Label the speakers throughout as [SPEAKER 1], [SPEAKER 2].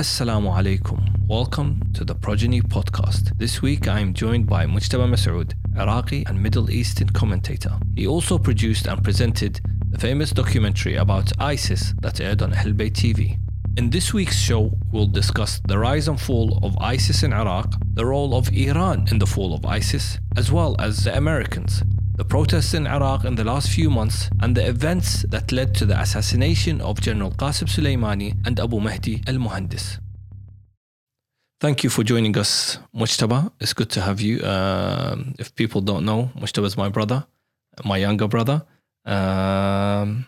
[SPEAKER 1] Assalamu alaikum. Welcome to the Progeny Podcast. This week I am joined by Mujtaba Masood, Iraqi and Middle Eastern commentator. He also produced and presented the famous documentary about ISIS that aired on Ahl TV. In this week's show, we'll discuss the rise and fall of ISIS in Iraq, the role of Iran in the fall of ISIS, as well as the Americans, the protests in Iraq in the last few months, and the events that led to the assassination of General Qasim Soleimani and Abu Mahdi al Muhandis. Thank you for joining us, Mujtaba. It's good to have you. Um, if people don't know, Mujtaba is my brother, my younger brother. Um,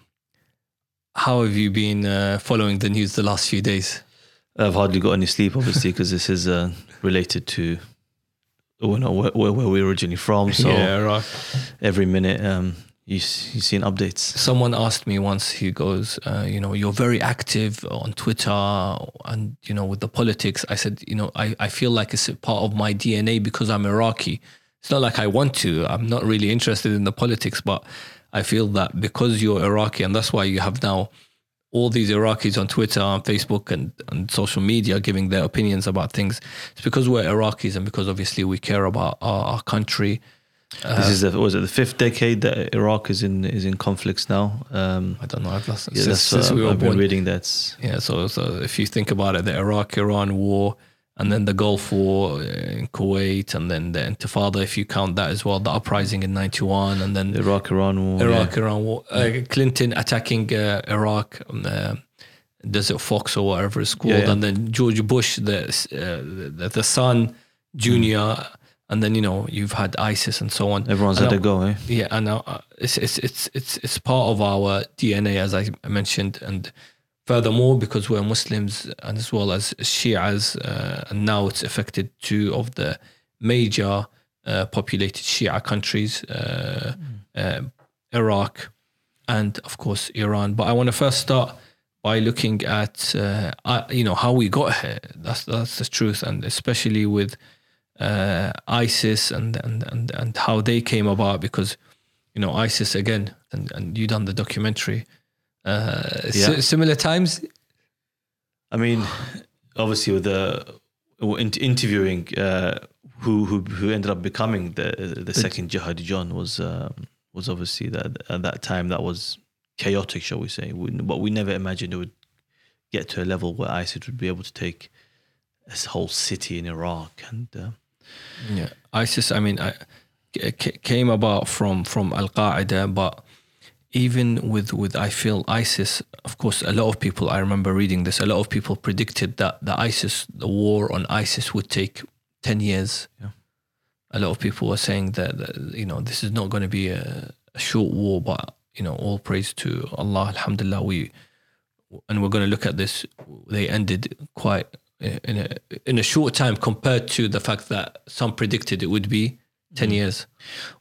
[SPEAKER 1] how have you been uh, following the news the last few days?
[SPEAKER 2] I've hardly got any sleep, obviously, because this is uh, related to you know, where, where, we're originally from. So
[SPEAKER 1] yeah, right.
[SPEAKER 2] every minute um, you, you see updates.
[SPEAKER 1] Someone asked me once, he goes, uh, you know, you're very active on Twitter and, you know, with the politics. I said, you know, I, I feel like it's a part of my DNA because I'm Iraqi. It's not like I want to. I'm not really interested in the politics, but I feel that because you're Iraqi, and that's why you have now all these Iraqis on Twitter and Facebook and, and social media giving their opinions about things. It's because we're Iraqis and because obviously we care about our, our country.
[SPEAKER 2] Uh, this is the, was it the fifth decade that Iraq is in is in conflicts now? Um,
[SPEAKER 1] I don't know. I've lost,
[SPEAKER 2] yeah, since, since uh, we were I've born. been reading that.
[SPEAKER 1] Yeah, so so if you think about it, the Iraq-Iran war, and then the Gulf War in Kuwait, and then the Intifada, if you count that as well, the uprising in '91, and then
[SPEAKER 2] the Iraq Iran War,
[SPEAKER 1] Iraq Iran War, uh, Clinton attacking uh, Iraq, um, uh, Desert Fox or whatever it's called, yeah, yeah. and then George Bush, the uh, the, the son, Junior. Mm. And then you know you've had ISIS and so on.
[SPEAKER 2] Everyone's
[SPEAKER 1] and
[SPEAKER 2] had to go, eh?
[SPEAKER 1] Yeah, and uh, it's it's it's it's it's part of our DNA, as I mentioned, and Furthermore, because we're Muslims and as well as Shias, uh, and now it's affected two of the major uh, populated Shia countries, uh, mm. Iraq and of course Iran. But I want to first start by looking at uh, you know how we got here. That's that's the truth, and especially with uh, ISIS and, and and and how they came about. Because you know ISIS again, and and you done the documentary uh, yeah. similar times?
[SPEAKER 2] I mean, obviously with the interviewing uh, who who who ended up becoming the the second Jihadi John was um, was obviously that at that time that was chaotic, shall we say? We, but we never imagined it would get to a level where ISIS would be able to take this whole city in Iraq and. Uh,
[SPEAKER 1] yeah, ISIS. I mean, I, came about from from Al Qaeda, but even with with I feel ISIS, of course, a lot of people. I remember reading this. A lot of people predicted that the ISIS, the war on ISIS, would take ten years. Yeah. A lot of people were saying that, that you know this is not going to be a, a, short war, but you know all praise to Allah, Alhamdulillah. We and we're going to look at this. They ended quite in a in a short time compared to the fact that some predicted it would be 10 mm. years?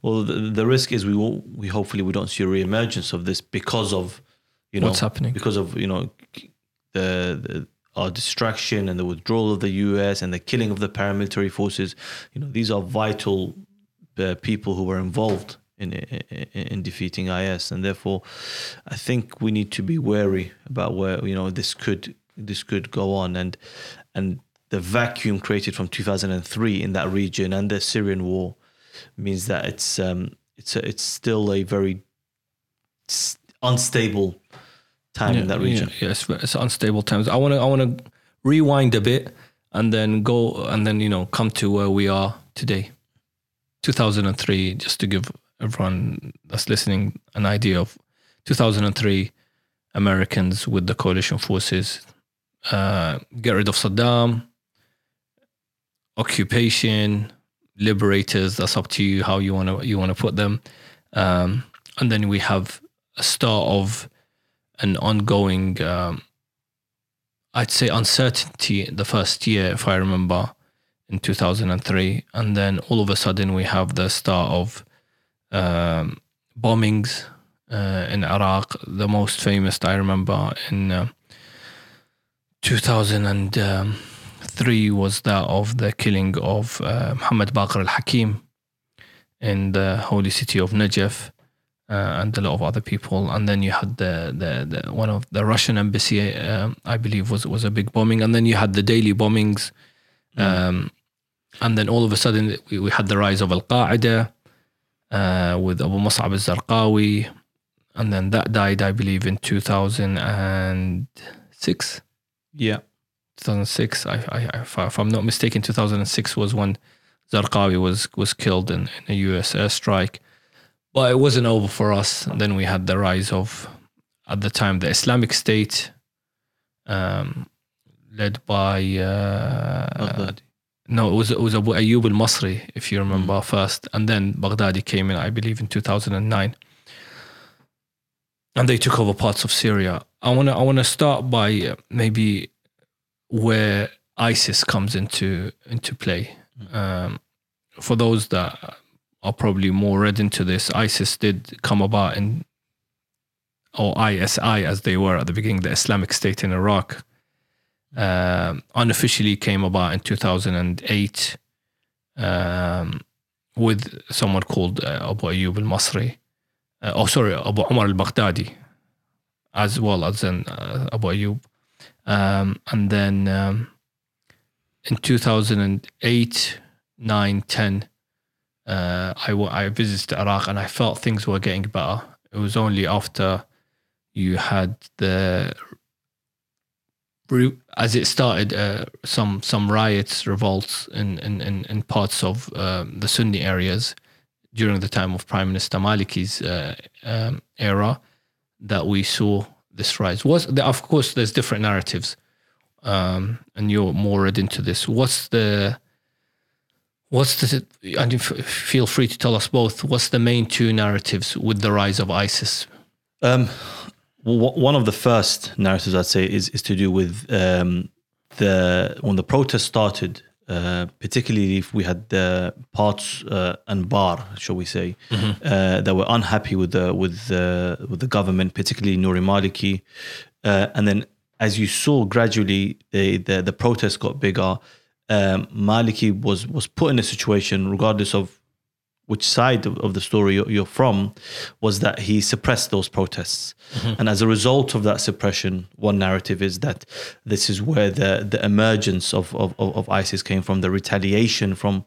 [SPEAKER 2] Well, the, the, risk is we will, we hopefully we don't see a reemergence of this because of, you know,
[SPEAKER 1] what's happening
[SPEAKER 2] because of, you know, the, the our distraction and the withdrawal of the US and the killing of the paramilitary forces. You know, these are vital uh, people who were involved in, in, in defeating IS, and therefore, I think we need to be wary about where you know this could this could go on, and and the vacuum created from 2003 in that region and the Syrian war means that it's um, it's a, it's still a very unstable time
[SPEAKER 1] yeah,
[SPEAKER 2] in that region.
[SPEAKER 1] Yeah, yeah it's, it's unstable times. I want to I want to rewind a bit and then go and then you know come to where we are today. 2003, just to give everyone that's listening an idea of 2003 Americans with the coalition forces uh, get rid of Saddam, occupation, liberators. That's up to you how you want to you want to put them. Um, and then we have a start of an ongoing, um, I'd say, uncertainty the first year, if I remember, in 2003. And then all of a sudden we have the start of um, bombings uh, in Iraq. The most famous I remember in uh, 2000 and. Um, three was that of the killing of uh, Muhammad Baqir al Hakim in the holy city of Najaf. uh, and a lot of other people. And then you had the the, the one of the Russian embassy, um, I believe, was was a big bombing. And then you had the daily bombings, um, and then all of a sudden we, we had the rise of Al Qaeda uh, with Abu Mus'ab al Zarqawi, and then that died, I believe, in two thousand and six.
[SPEAKER 2] Yeah.
[SPEAKER 1] 2006. I, I, if, I, if I'm not mistaken, 2006 was when Zarqawi was was killed in, in a U.S. airstrike. But it wasn't over for us. And then we had the rise of, at the time, the Islamic State, um, led by. Uh, no, it was it was Abu Ayyub al Masri, if you remember first, and then Baghdadi came in, I believe, in 2009, and they took over parts of Syria. I wanna I wanna start by uh, maybe where ISIS comes into into play. Um, for those that are probably more read into this, ISIS did come about in, or ISI as they were at the beginning, the Islamic State in Iraq, um, unofficially came about in 2008 um, with someone called uh, Abu Ayyub al Masri. Uh, oh, sorry, Abu Umar al Baghdadi, as well as in, uh, Abu Ayyub. Um, and then um, in 2008, 9, 10, uh, I, I visited Iraq and I felt things were getting better. It was only after you had the as it started uh, some some riots, revolts in in, in, in parts of um, the Sunni areas during the time of Prime Minister Maliki's uh, um, era that we saw this rise. Was of course there's different narratives, um, and you're more read into this. What's the what's the and feel free to tell us both. What's the main two narratives with the rise of ISIS?
[SPEAKER 2] Um, w- one of the first narratives I'd say is is to do with um, the when the protest started. Uh, particularly if we had the parts uh, Anbar, shall we say, uh, that were unhappy with the with the with the government, particularly Nouri Maliki, uh, and then as you saw gradually, the the, the protests got bigger. Um, Maliki was was put in a situation, regardless of which side of, the story you're, from, was that he suppressed those protests. And as a result of that suppression, one narrative is that this is where the, the emergence of, of, of of ISIS came from, the retaliation from,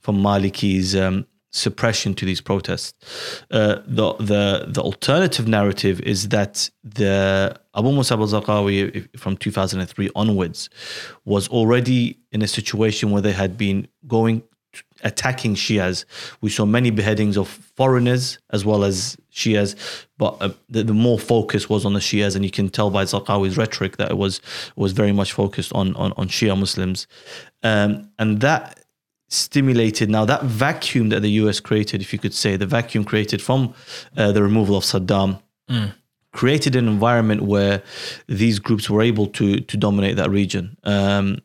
[SPEAKER 2] from Maliki's um, suppression to these protests. Uh, the, the, the alternative narrative is that the Abu Musab al-Zarqawi from 2003 onwards was already in a situation where they had been going attacking Shias. We saw many beheadings of foreigners as well as Shias, but uh, the, the more focus was on the Shias, and you can tell by Zarqawi's rhetoric that it was was very much focused on on, on Shia Muslims, um, and that stimulated now that vacuum that the US created, if you could say, the vacuum created from uh, the removal of Saddam. Created an environment where these groups were able to to dominate that region. Um,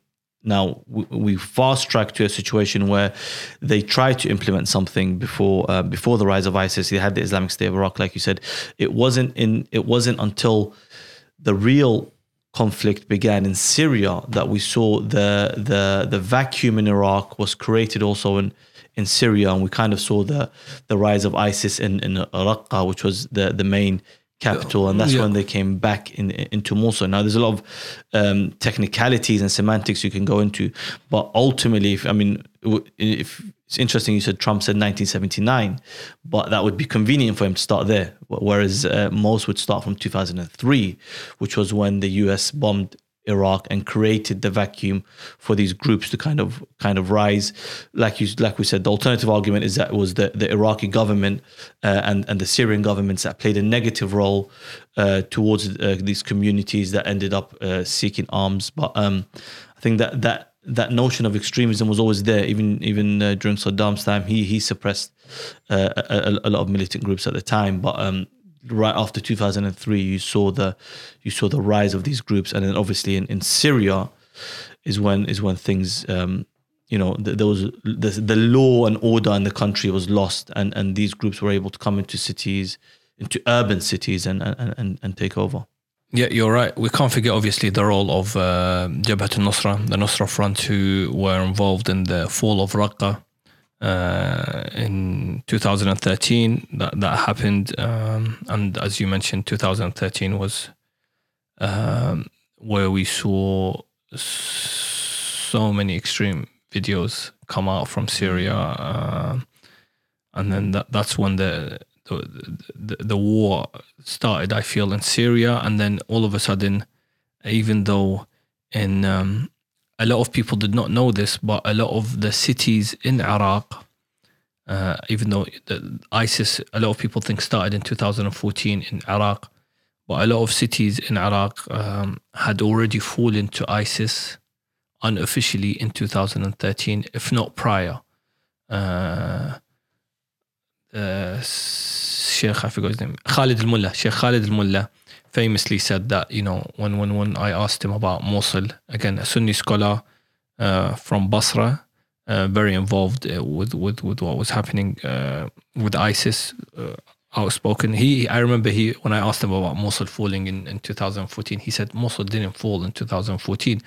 [SPEAKER 2] now we, we fast track to a situation where they tried to implement something before uh, before the rise of ISIS. They had the Islamic State of Iraq, like you said. It wasn't in. It wasn't until the real conflict began in Syria that we saw the the the vacuum in Iraq was created also in in Syria, and we kind of saw the the rise of ISIS in in Raqqa, which was the the main capital, and that's
[SPEAKER 1] Yeah.
[SPEAKER 2] when they came back in into Mosul. Now, there's a lot of um, technicalities and semantics you can go into, but ultimately, if, I mean, if it's interesting, you said Trump said 1979, but that would be convenient for him to start there, whereas uh, most would start from 2003, which was when the U.S. bombed Iraq and created the vacuum for these groups to kind of kind of rise. Like you like we said, the alternative argument is that it was the, the Iraqi government uh, and and the Syrian governments that played a negative role uh, towards uh, these communities that ended up uh, seeking arms. But um, I think that that that notion of extremism was always there, even even uh, during Saddam's time. He he suppressed uh, a, a, lot of militant groups at the time, but um, right after 2003 you saw the you saw the rise of these groups. And then obviously in, in syria is when is when things um you know th- there was the, the law and order in the country was lost and and these groups were able to come into cities into urban cities and and and, and take over.
[SPEAKER 1] Yeah, you're right. We can't forget, obviously, the role of uh, Jabhat al-Nusra, the Nusra Front, who were involved in the fall of Raqqa uh, in 2013 that that happened, um, and as you mentioned, 2013 was um, where we saw so many extreme videos come out from Syria, uh, and then that, that's when the, the the the war started. I feel in Syria, and then all of a sudden, even though in um, a lot of people did not know this, but a lot of the cities in Iraq, uh, even though ISIS, a lot of people think started in 2014 in Iraq, but a lot of cities in Iraq um, had already fallen to ISIS unofficially in 2013, if not prior. Uh, uh, Sheikh, I forgot his name, Khalid al Mullah, Sheikh Khalid al Mullah famously said that, you know, when, when, when I asked him about Mosul, again, a Sunni scholar uh, from Basra, uh, very involved uh, with, with, with what was happening uh, with ISIS, uh, outspoken. He, I remember he when I asked him about Mosul falling in, in 2014, he said Mosul didn't fall in 2014.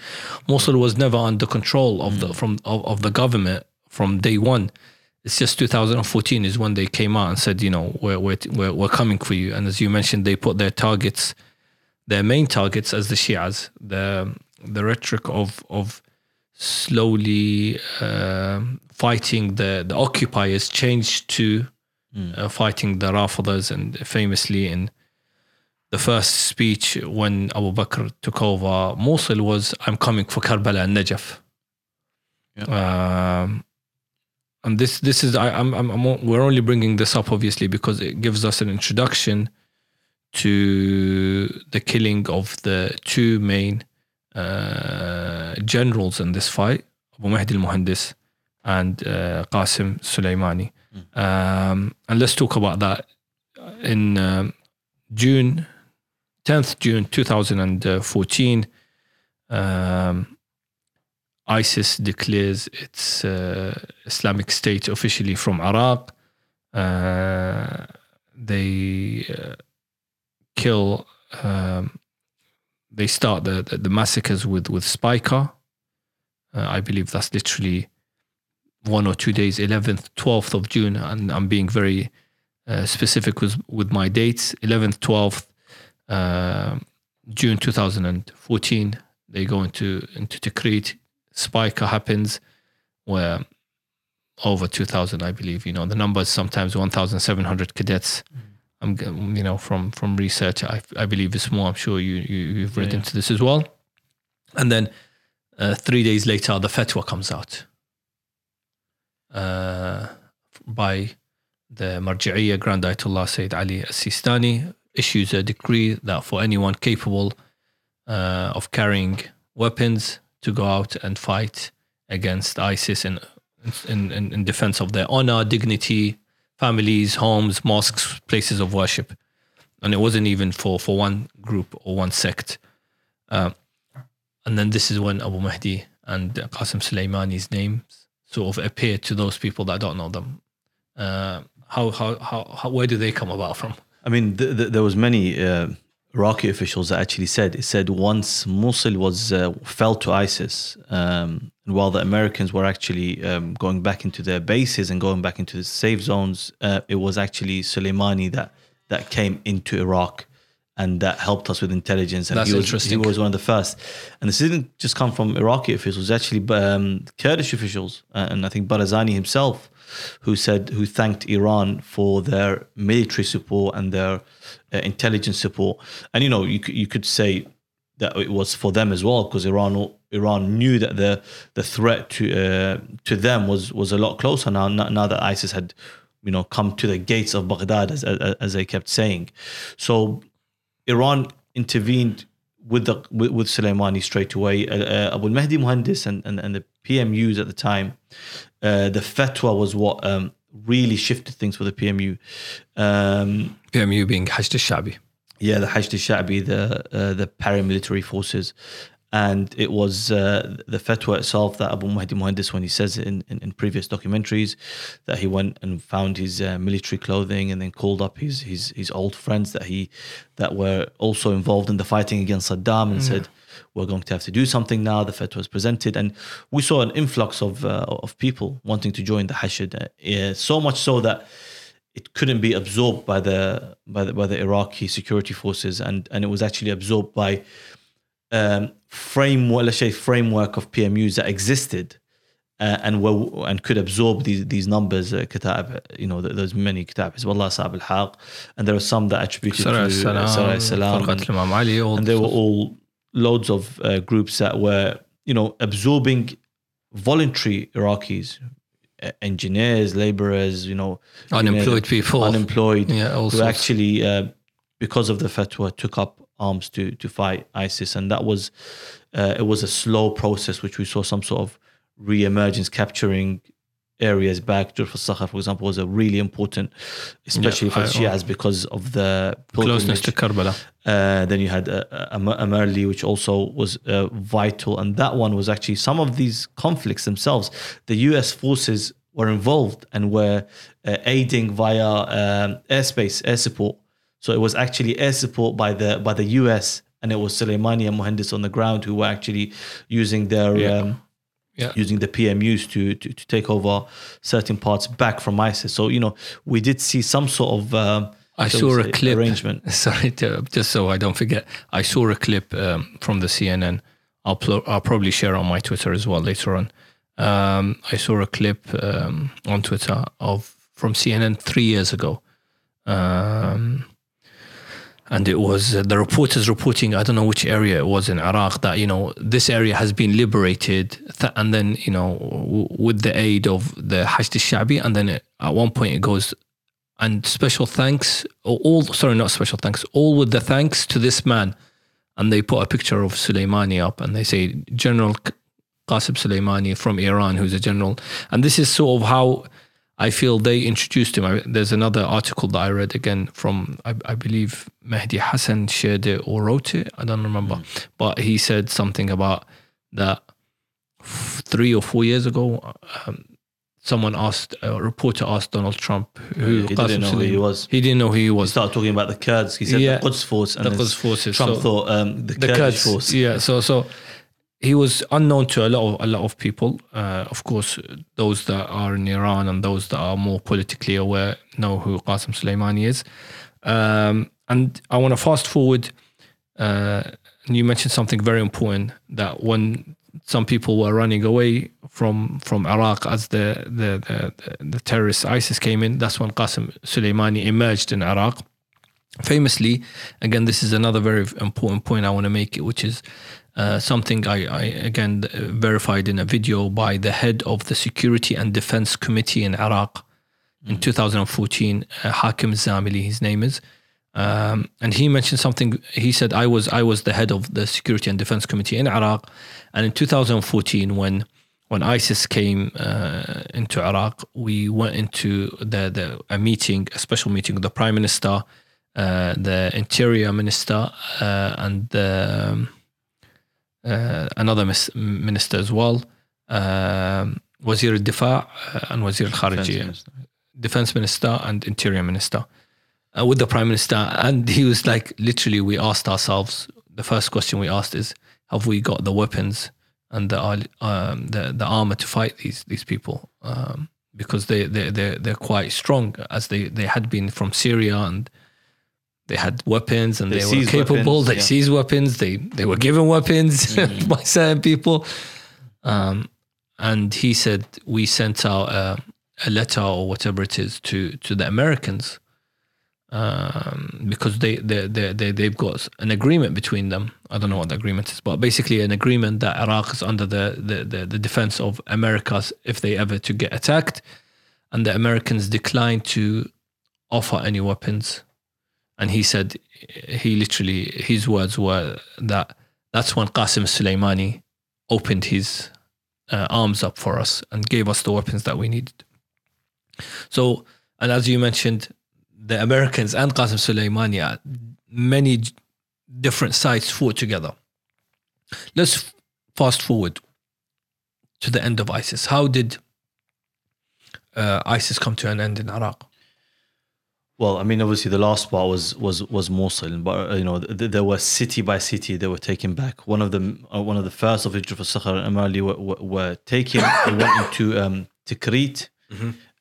[SPEAKER 1] Mosul was never under control of the from of, of the government from day one. It's just 2014 is when they came out and said, you know, we're, we're, we're, we're coming for you. And as you mentioned, they put their targets, their main targets as the Shias, the the rhetoric of of slowly uh, fighting the the occupiers changed to uh, fighting the Rafidas and famously in the first speech when Abu Bakr took over Mosul was I'm coming for Karbala and Najaf. Um, and this this is I, I'm, I'm I'm we're only bringing this up obviously because it gives us an introduction to the killing of the two main uh, generals in this fight, Abu Mahdi al-Muhandis and uh, Qasim Soleimani. Um, and let's talk about that. In um, June, 10th June 2014, um, ISIS declares its uh, Islamic State officially from Iraq. Uh, they uh, kill, um, they start the, the, the massacres with, with Speicher. Uh, I believe that's literally one or two days, 11th, 12th of June, and I'm being very uh, specific with, with my dates. 11th, 12th, uh, June 2014, they go into into Tikrit. Speicher happens, where over 2,000, I believe. You know, the numbers sometimes 1,700 cadets. I'm, you know, from from research, I I believe it's more. I'm sure you, you you've read
[SPEAKER 2] Yeah.
[SPEAKER 1] into this as well. And then uh, three days later, the fatwa comes out uh, by the Marji'iyya Grand Ayatollah Sayyid Ali As-Sistani issues a decree that for anyone capable uh, of carrying weapons to go out and fight against ISIS in, in, in, in defense of their honor, dignity, families, homes, mosques, places of worship. And it wasn't even for, for one group or one sect. Uh, and then this is when Abu Mahdi and Qasim Soleimani's names sort of appear to those people that don't know them. Uh, how, how, how, how, where do they come about from?
[SPEAKER 2] I mean, th- th- there was many uh, Iraqi officials that actually said it said once Mosul was uh, fell to ISIS, um, and while the Americans were actually um, going back into their bases and going back into the safe zones, uh, it was actually Soleimani that that came into Iraq. And that helped us with intelligence. And
[SPEAKER 1] That's
[SPEAKER 2] he was,
[SPEAKER 1] interesting.
[SPEAKER 2] He was one of the first. And this didn't just come from Iraqi officials, actually um, Kurdish officials. Uh, and I think Barzani himself, who said, who thanked Iran for their military support and their uh, intelligence support. And, you know, you, could- you could say that it was for them as well, because Iran Iran knew that the the threat to uh, to them was was a lot closer now. Now that ISIS had, you know, come to the gates of Baghdad, as as, as they kept saying. So Iran intervened with the with, with Soleimani straight away. Uh, uh, Abu Mahdi Muhandis and, and, and the PMUs at the time, uh, the fatwa was what um, really shifted things for the PMU. Um,
[SPEAKER 1] PMU being Hashd al-Shabi.
[SPEAKER 2] yeah, the Hashd al-Sha'bi, the uh, the paramilitary forces, and it was uh, the fatwa itself that Abu Mahdi Muhandis, when he says it in, in, in previous documentaries, that he went and found his uh, military clothing and then called up his, his his old friends that he that were also involved in the fighting against Saddam and said, we're going to have to do something now. The fatwa was presented, and we saw an influx of uh, of people wanting to join the Hashd. Uh, so much so that it couldn't be absorbed by the by the by the Iraqi security forces, and and it was actually absorbed by um, framework, let's say framework of PMUs that existed uh, and were, and could absorb these these numbers. Uh, kitab, you know, there's many kitab. Hizbullah Sa'ab al and there are some that attributed
[SPEAKER 1] Sarah
[SPEAKER 2] to
[SPEAKER 1] Salam,
[SPEAKER 2] Sarah Salam,
[SPEAKER 1] Imam Ali,
[SPEAKER 2] and they were all loads of uh, groups that were you know absorbing voluntary Iraqis, uh, engineers, laborers, you know,
[SPEAKER 1] unemployed people.
[SPEAKER 2] unemployed,
[SPEAKER 1] yeah, all
[SPEAKER 2] who actually, uh, because of the fatwa, took up arms to to fight ISIS, and that was uh, it was a slow process, which we saw some sort of re-emergence, capturing areas back. Jurf al-Sakhar, for example, was a really important, especially
[SPEAKER 1] Yeah,
[SPEAKER 2] for Shias because of the
[SPEAKER 1] closeness to Karbala.
[SPEAKER 2] Uh, then you had uh, uh, Amerli, which also was uh, vital, and that one was actually some of these conflicts themselves. The U.S. forces were involved and were uh, aiding via um, airspace, air support. So it was actually air support by the by the U.S. and it was Soleimani and Muhandis on the ground who were actually using their
[SPEAKER 1] Yeah.
[SPEAKER 2] um,
[SPEAKER 1] Yeah.
[SPEAKER 2] using the PMUs to, to to take over certain parts back from ISIS. So you know we did see some sort of um,
[SPEAKER 1] I saw a clip.
[SPEAKER 2] arrangement.
[SPEAKER 1] Sorry, to, just so I don't forget. I saw a clip um, from the CNN. I'll, pl- I'll probably share on my Twitter as well later on. Um, I saw a clip um, on Twitter of from CNN three years ago, um, and it was uh, the reporters reporting. I don't know which area it was in Iraq that you know this area has been liberated, th- and then you know w- with the aid of the Hashd al-Shabi, and then it, at one point it goes and special thanks all sorry not special thanks all with the thanks to this man and they put a picture of Soleimani up and they say General Q- Qasim Soleimani from Iran who's a general and this is sort of how I feel they introduced him I, there's another article that I read again from I, I believe Mehdi Hasan shared it or wrote it I don't remember but he said something about that f- three or four years ago um, someone asked a reporter asked Donald Trump who
[SPEAKER 2] he
[SPEAKER 1] Qasim
[SPEAKER 2] didn't know who he was.
[SPEAKER 1] he didn't know who he was.
[SPEAKER 2] He started talking about the Kurds. He said
[SPEAKER 1] Yeah.
[SPEAKER 2] the Quds force and
[SPEAKER 1] the Quds forces
[SPEAKER 2] Trump
[SPEAKER 1] so-
[SPEAKER 2] thought um, the,
[SPEAKER 1] the
[SPEAKER 2] Kurdish
[SPEAKER 1] Kurds
[SPEAKER 2] force.
[SPEAKER 1] yeah so so he was unknown to a lot of a lot of people. Uh, of course those that are in Iran and those that are more politically aware know who Qasem Soleimani is. Um, and I want to fast forward uh, and you mentioned something very important that when some people were running away from from Iraq as the the the, the, terrorist ISIS came in that's when Qasem Soleimani emerged in Iraq. Famously again this is another very important point i want to make which is uh, something I, I again uh, verified in a video by the head of the security and defense committee in iraq in 2014 uh, hakim zamili his name is. Um, and he mentioned something he said i was i was the head of the security and defense committee in iraq. And in 2014 when when ISIS came uh, into Iraq, we went into the, the a meeting, a special meeting with the prime minister, uh, the interior minister, uh, and the, um, another mis- minister as well, um, Wazir al-Difa and Wazir al-Kharijiyya. Defense minister. And interior minister. Uh, with the prime minister and he was like literally we asked ourselves the first question we asked is have we got the weapons and the um, the, the armor to fight these these people? Um, because they they they they're quite strong as they they had been from Syria and they had weapons and
[SPEAKER 2] They
[SPEAKER 1] they, were capable
[SPEAKER 2] weapons,
[SPEAKER 1] they
[SPEAKER 2] yeah.
[SPEAKER 1] seized weapons they they were given weapons by certain people um, and he said we sent out a, a letter or whatever it is to to the Americans um, because they they they they they've got an agreement between them. I don't know what the agreement is, but basically an agreement that Iraq is under the the the, the defense of Americas if they ever to get attacked, and the Americans declined to offer any weapons. And he said, he literally his words were that that's when Qasim Soleimani opened his uh, arms up for us and gave us the weapons that we needed. So, and as you mentioned, the Americans and Qasim Soleimani many different sites fought together. Let's fast forward to the end of ISIS. How did uh, ISIS come to an end in Iraq?
[SPEAKER 2] Well, I mean, obviously, the last part was was was Mosul, but uh, you know, th- there were city by city they were taken back. One of them, uh, one of the first of Hijr al-Sakhar and Amerli were, were, were taken. they went into um, Tikrit,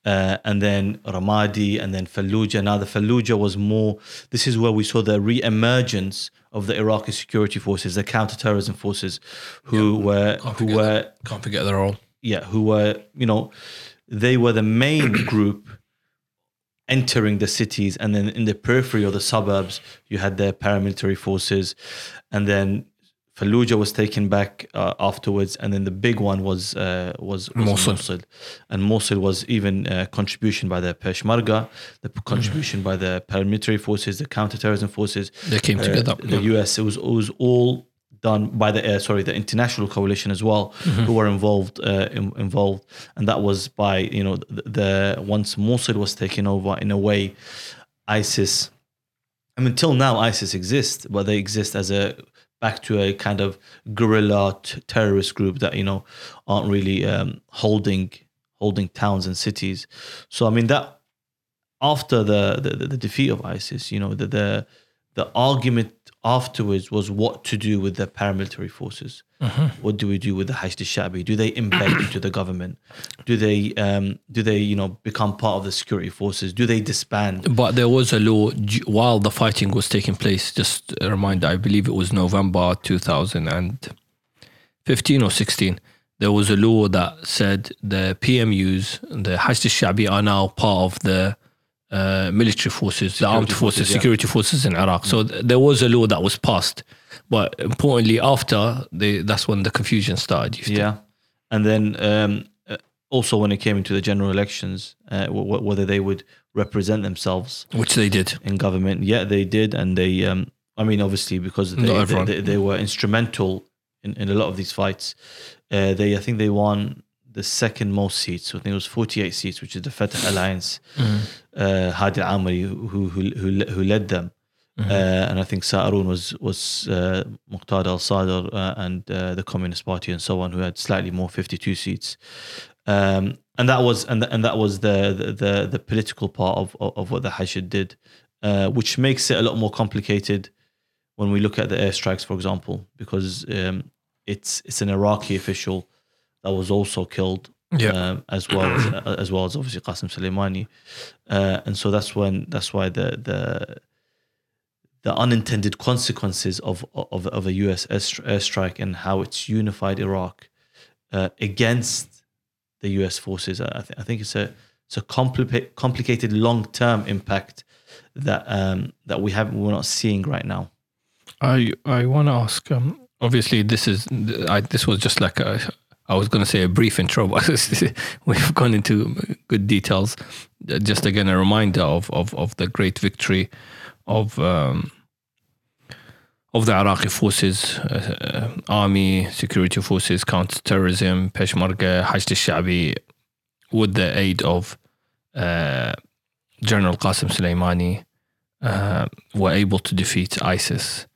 [SPEAKER 2] uh, and then Ramadi, and then Fallujah. Now, the Fallujah was more. This is where we saw the re-emergence of the Iraqi security forces, the counter-terrorism forces, who were
[SPEAKER 1] Can't
[SPEAKER 2] who
[SPEAKER 1] forget
[SPEAKER 2] were
[SPEAKER 1] Can't forget their role.
[SPEAKER 2] yeah, who were, you know, they were the main group entering the cities. And then in the periphery or the suburbs, you had the paramilitary forces. And then Fallujah was taken back uh, afterwards. And then the big one was, uh, was, was
[SPEAKER 1] Mosul.
[SPEAKER 2] Mosul. And Mosul was even uh, contribution by the Peshmerga, the p- contribution by the paramilitary forces, the counterterrorism forces.
[SPEAKER 1] They came
[SPEAKER 2] uh,
[SPEAKER 1] together.
[SPEAKER 2] The US, it was, it was all done by the uh, sorry the international coalition as well who were involved uh, in, involved. And that was by you know the, the once Mosul was taken over in a way ISIS I mean till now ISIS exists but they exist as a back to a kind of guerrilla t- terrorist group that you know aren't really um, holding holding towns and cities. So I mean that after the the, the defeat of ISIS you know the the the argument afterwards was what to do with the paramilitary forces. What do we do with the Hashd al-Shabi? Do they embed into the government? Do they um, do they you know become part of the security forces? Do they disband?
[SPEAKER 1] But there was a law while the fighting was taking place. Just a reminder, I believe it was November 2015 or 16. There was a law that said the PMUs, the Hashd al-Shabi, are now part of the uh, military forces, the armed forces,
[SPEAKER 2] forces, yeah.
[SPEAKER 1] security forces in Iraq. So th- there was a law that was passed. But importantly, after they, that's when the confusion started. You
[SPEAKER 2] Yeah, and then um, uh, also when it came into the general elections, uh, w- w- whether they would represent themselves
[SPEAKER 1] which they did.
[SPEAKER 2] in government. Yeah, they did, and they. Um, I mean, obviously, because they, they, they, they were instrumental in, in a lot of these fights. Uh, they, I think, they won the second most seats. So I think it was forty-eight seats, which is the Fatah Alliance. Uh, Hadi Amri, who who who who led them, uh, and I think Sa'arun was was uh, Muqtada al Sadr uh, and uh, the Communist Party and so on, who had slightly more, fifty-two seats. Um, and that was and and that was the the the, the political part of, of of what the Hashid did, uh, which makes it a lot more complicated when we look at the airstrikes, for example, because um, it's it's an Iraqi official that was also killed,
[SPEAKER 1] Yeah.
[SPEAKER 2] um, as well as as well as obviously Qasim Soleimani, uh, and so that's when that's why the the the unintended consequences of of, of a U.S. airstrike and how it's unified Iraq uh, against the U.S. forces. I, th- I think it's a it's a compli- complicated long term impact that um, that we have we're not seeing right now.
[SPEAKER 1] I I want to ask. Um, obviously, this is I, this was just like a. I was going to say a brief intro, but we've gone into good details. Uh, Just again, a reminder of of, of the great victory of um, of the Iraqi forces, uh, army, security forces, counter-terrorism, Peshmerga, Hashd al-Shabi, with the aid of uh, General Qasim Soleimani, uh, were able to defeat ISIS.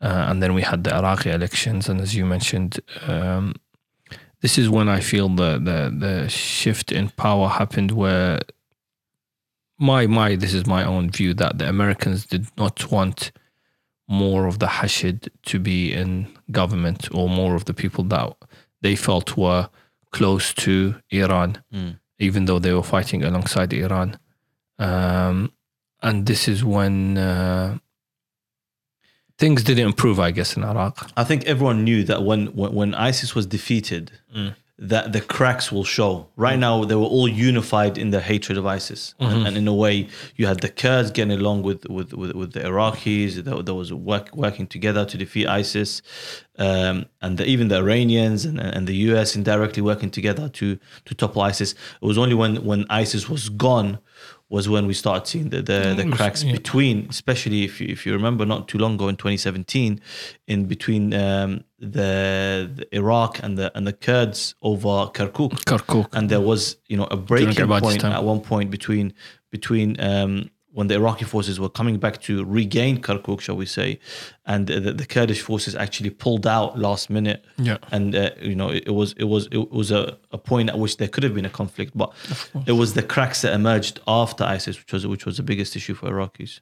[SPEAKER 1] Uh, and then we had the Iraqi elections, and as you mentioned, um, this is when I feel the, the the shift in power happened. Where my my this is my own view that the Americans did not want more of the Hashid to be in government or more of the people that they felt were close to Iran, even though they were fighting alongside Iran. Um, and this is when uh, things didn't improve, I guess, in Iraq.
[SPEAKER 2] I think everyone knew that when when, when ISIS was defeated, that the cracks will show. Right now, they were all unified in their hatred of ISIS, and, and in a way, you had the Kurds getting along with with with, with the Iraqis. There, there was work, working together to defeat ISIS, um, and the, even the Iranians and, and the US indirectly working together to to topple ISIS. It was only when when ISIS was gone. Was when we started seeing the the, the cracks between, especially if you if you remember, not too long ago in 2017, in between um, the, the Iraq and the and the Kurds over Kirkuk.
[SPEAKER 1] Kirkuk.
[SPEAKER 2] and there was you know a breaking point at one point between between um, when the Iraqi forces were coming back to regain Kirkuk, shall we say, and the, the Kurdish forces actually pulled out last minute.
[SPEAKER 1] Yeah.
[SPEAKER 2] And uh, you know, it, it was it was it was a, a point at which there could have been a conflict, but it was the cracks that emerged after ISIS, which was which was the biggest issue for Iraqis.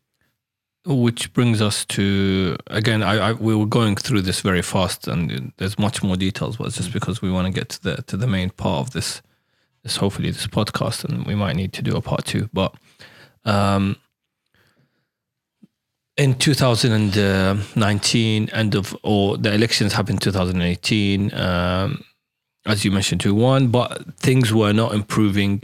[SPEAKER 1] Which brings us to again. I, I we were going through this very fast, and there's much more details, but it's just because we want to get to the to the main part of this. This hopefully this podcast, and we might need to do a part two. But um, in 2019, end of or the elections happened 2018, um, as you mentioned, to one, but things were not improving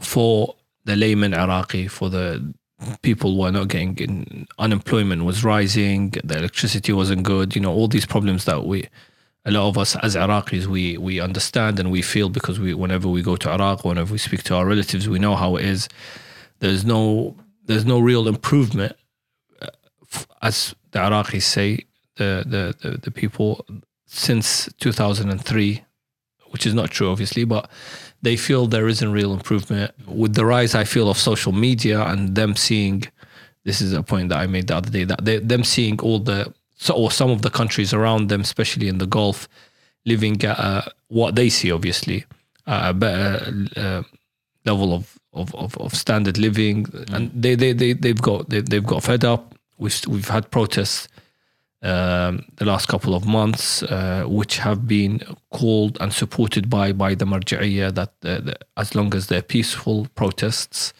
[SPEAKER 1] for the layman Iraqi, for the people were not getting in, unemployment was rising, the electricity wasn't good, you know, all these problems that we a lot of us as Iraqis we we understand and we feel because we whenever we go to Iraq, whenever we speak to our relatives, we know how it is. There's no there's no real improvement as the Iraqis say, the, the, the, the, people since 2003, which is not true, obviously, but they feel there isn't real improvement. With the rise, I feel, of social media and them seeing, this is a point that I made the other day, that they, them seeing all the, or some of the countries around them, especially in the Gulf, living at what they see, obviously, a better uh, level of, of, of, of, standard living. And they, they, they, they've got, they, they've got fed up We've we've had protests um, the last couple of months, uh, which have been called and supported by by the Marja'iyya that uh, the, as long as they're peaceful protests,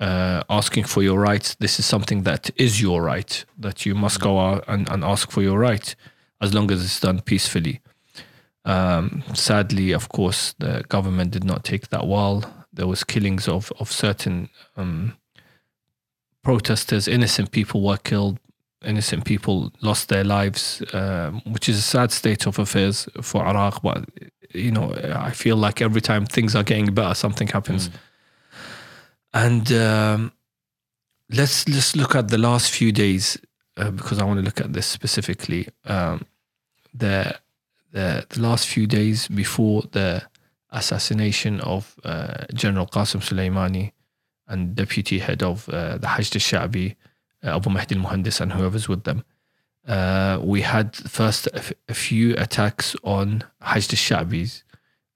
[SPEAKER 1] uh, asking for your rights, this is something that is your right, that you must go out and, and ask for your right, as long as it's done peacefully. Um, sadly, of course, the government did not take that well. There was killings of of certain um, protesters, innocent people were killed, innocent people lost their lives, um, which is a sad state of affairs for Iraq. But you know, I feel like every time things are getting better, something happens. Mm. And um, let's let's look at the last few days uh, because I want to look at this specifically. Um, the, the the last few days before the assassination of uh, General Qasim Soleimani and deputy head of uh, the Hashd al-Sha'bi, uh, Abu Mahdi al-Muhandis and whoever's with them. Uh, we had first a, f- a few attacks on Hashd al-Sha'bis.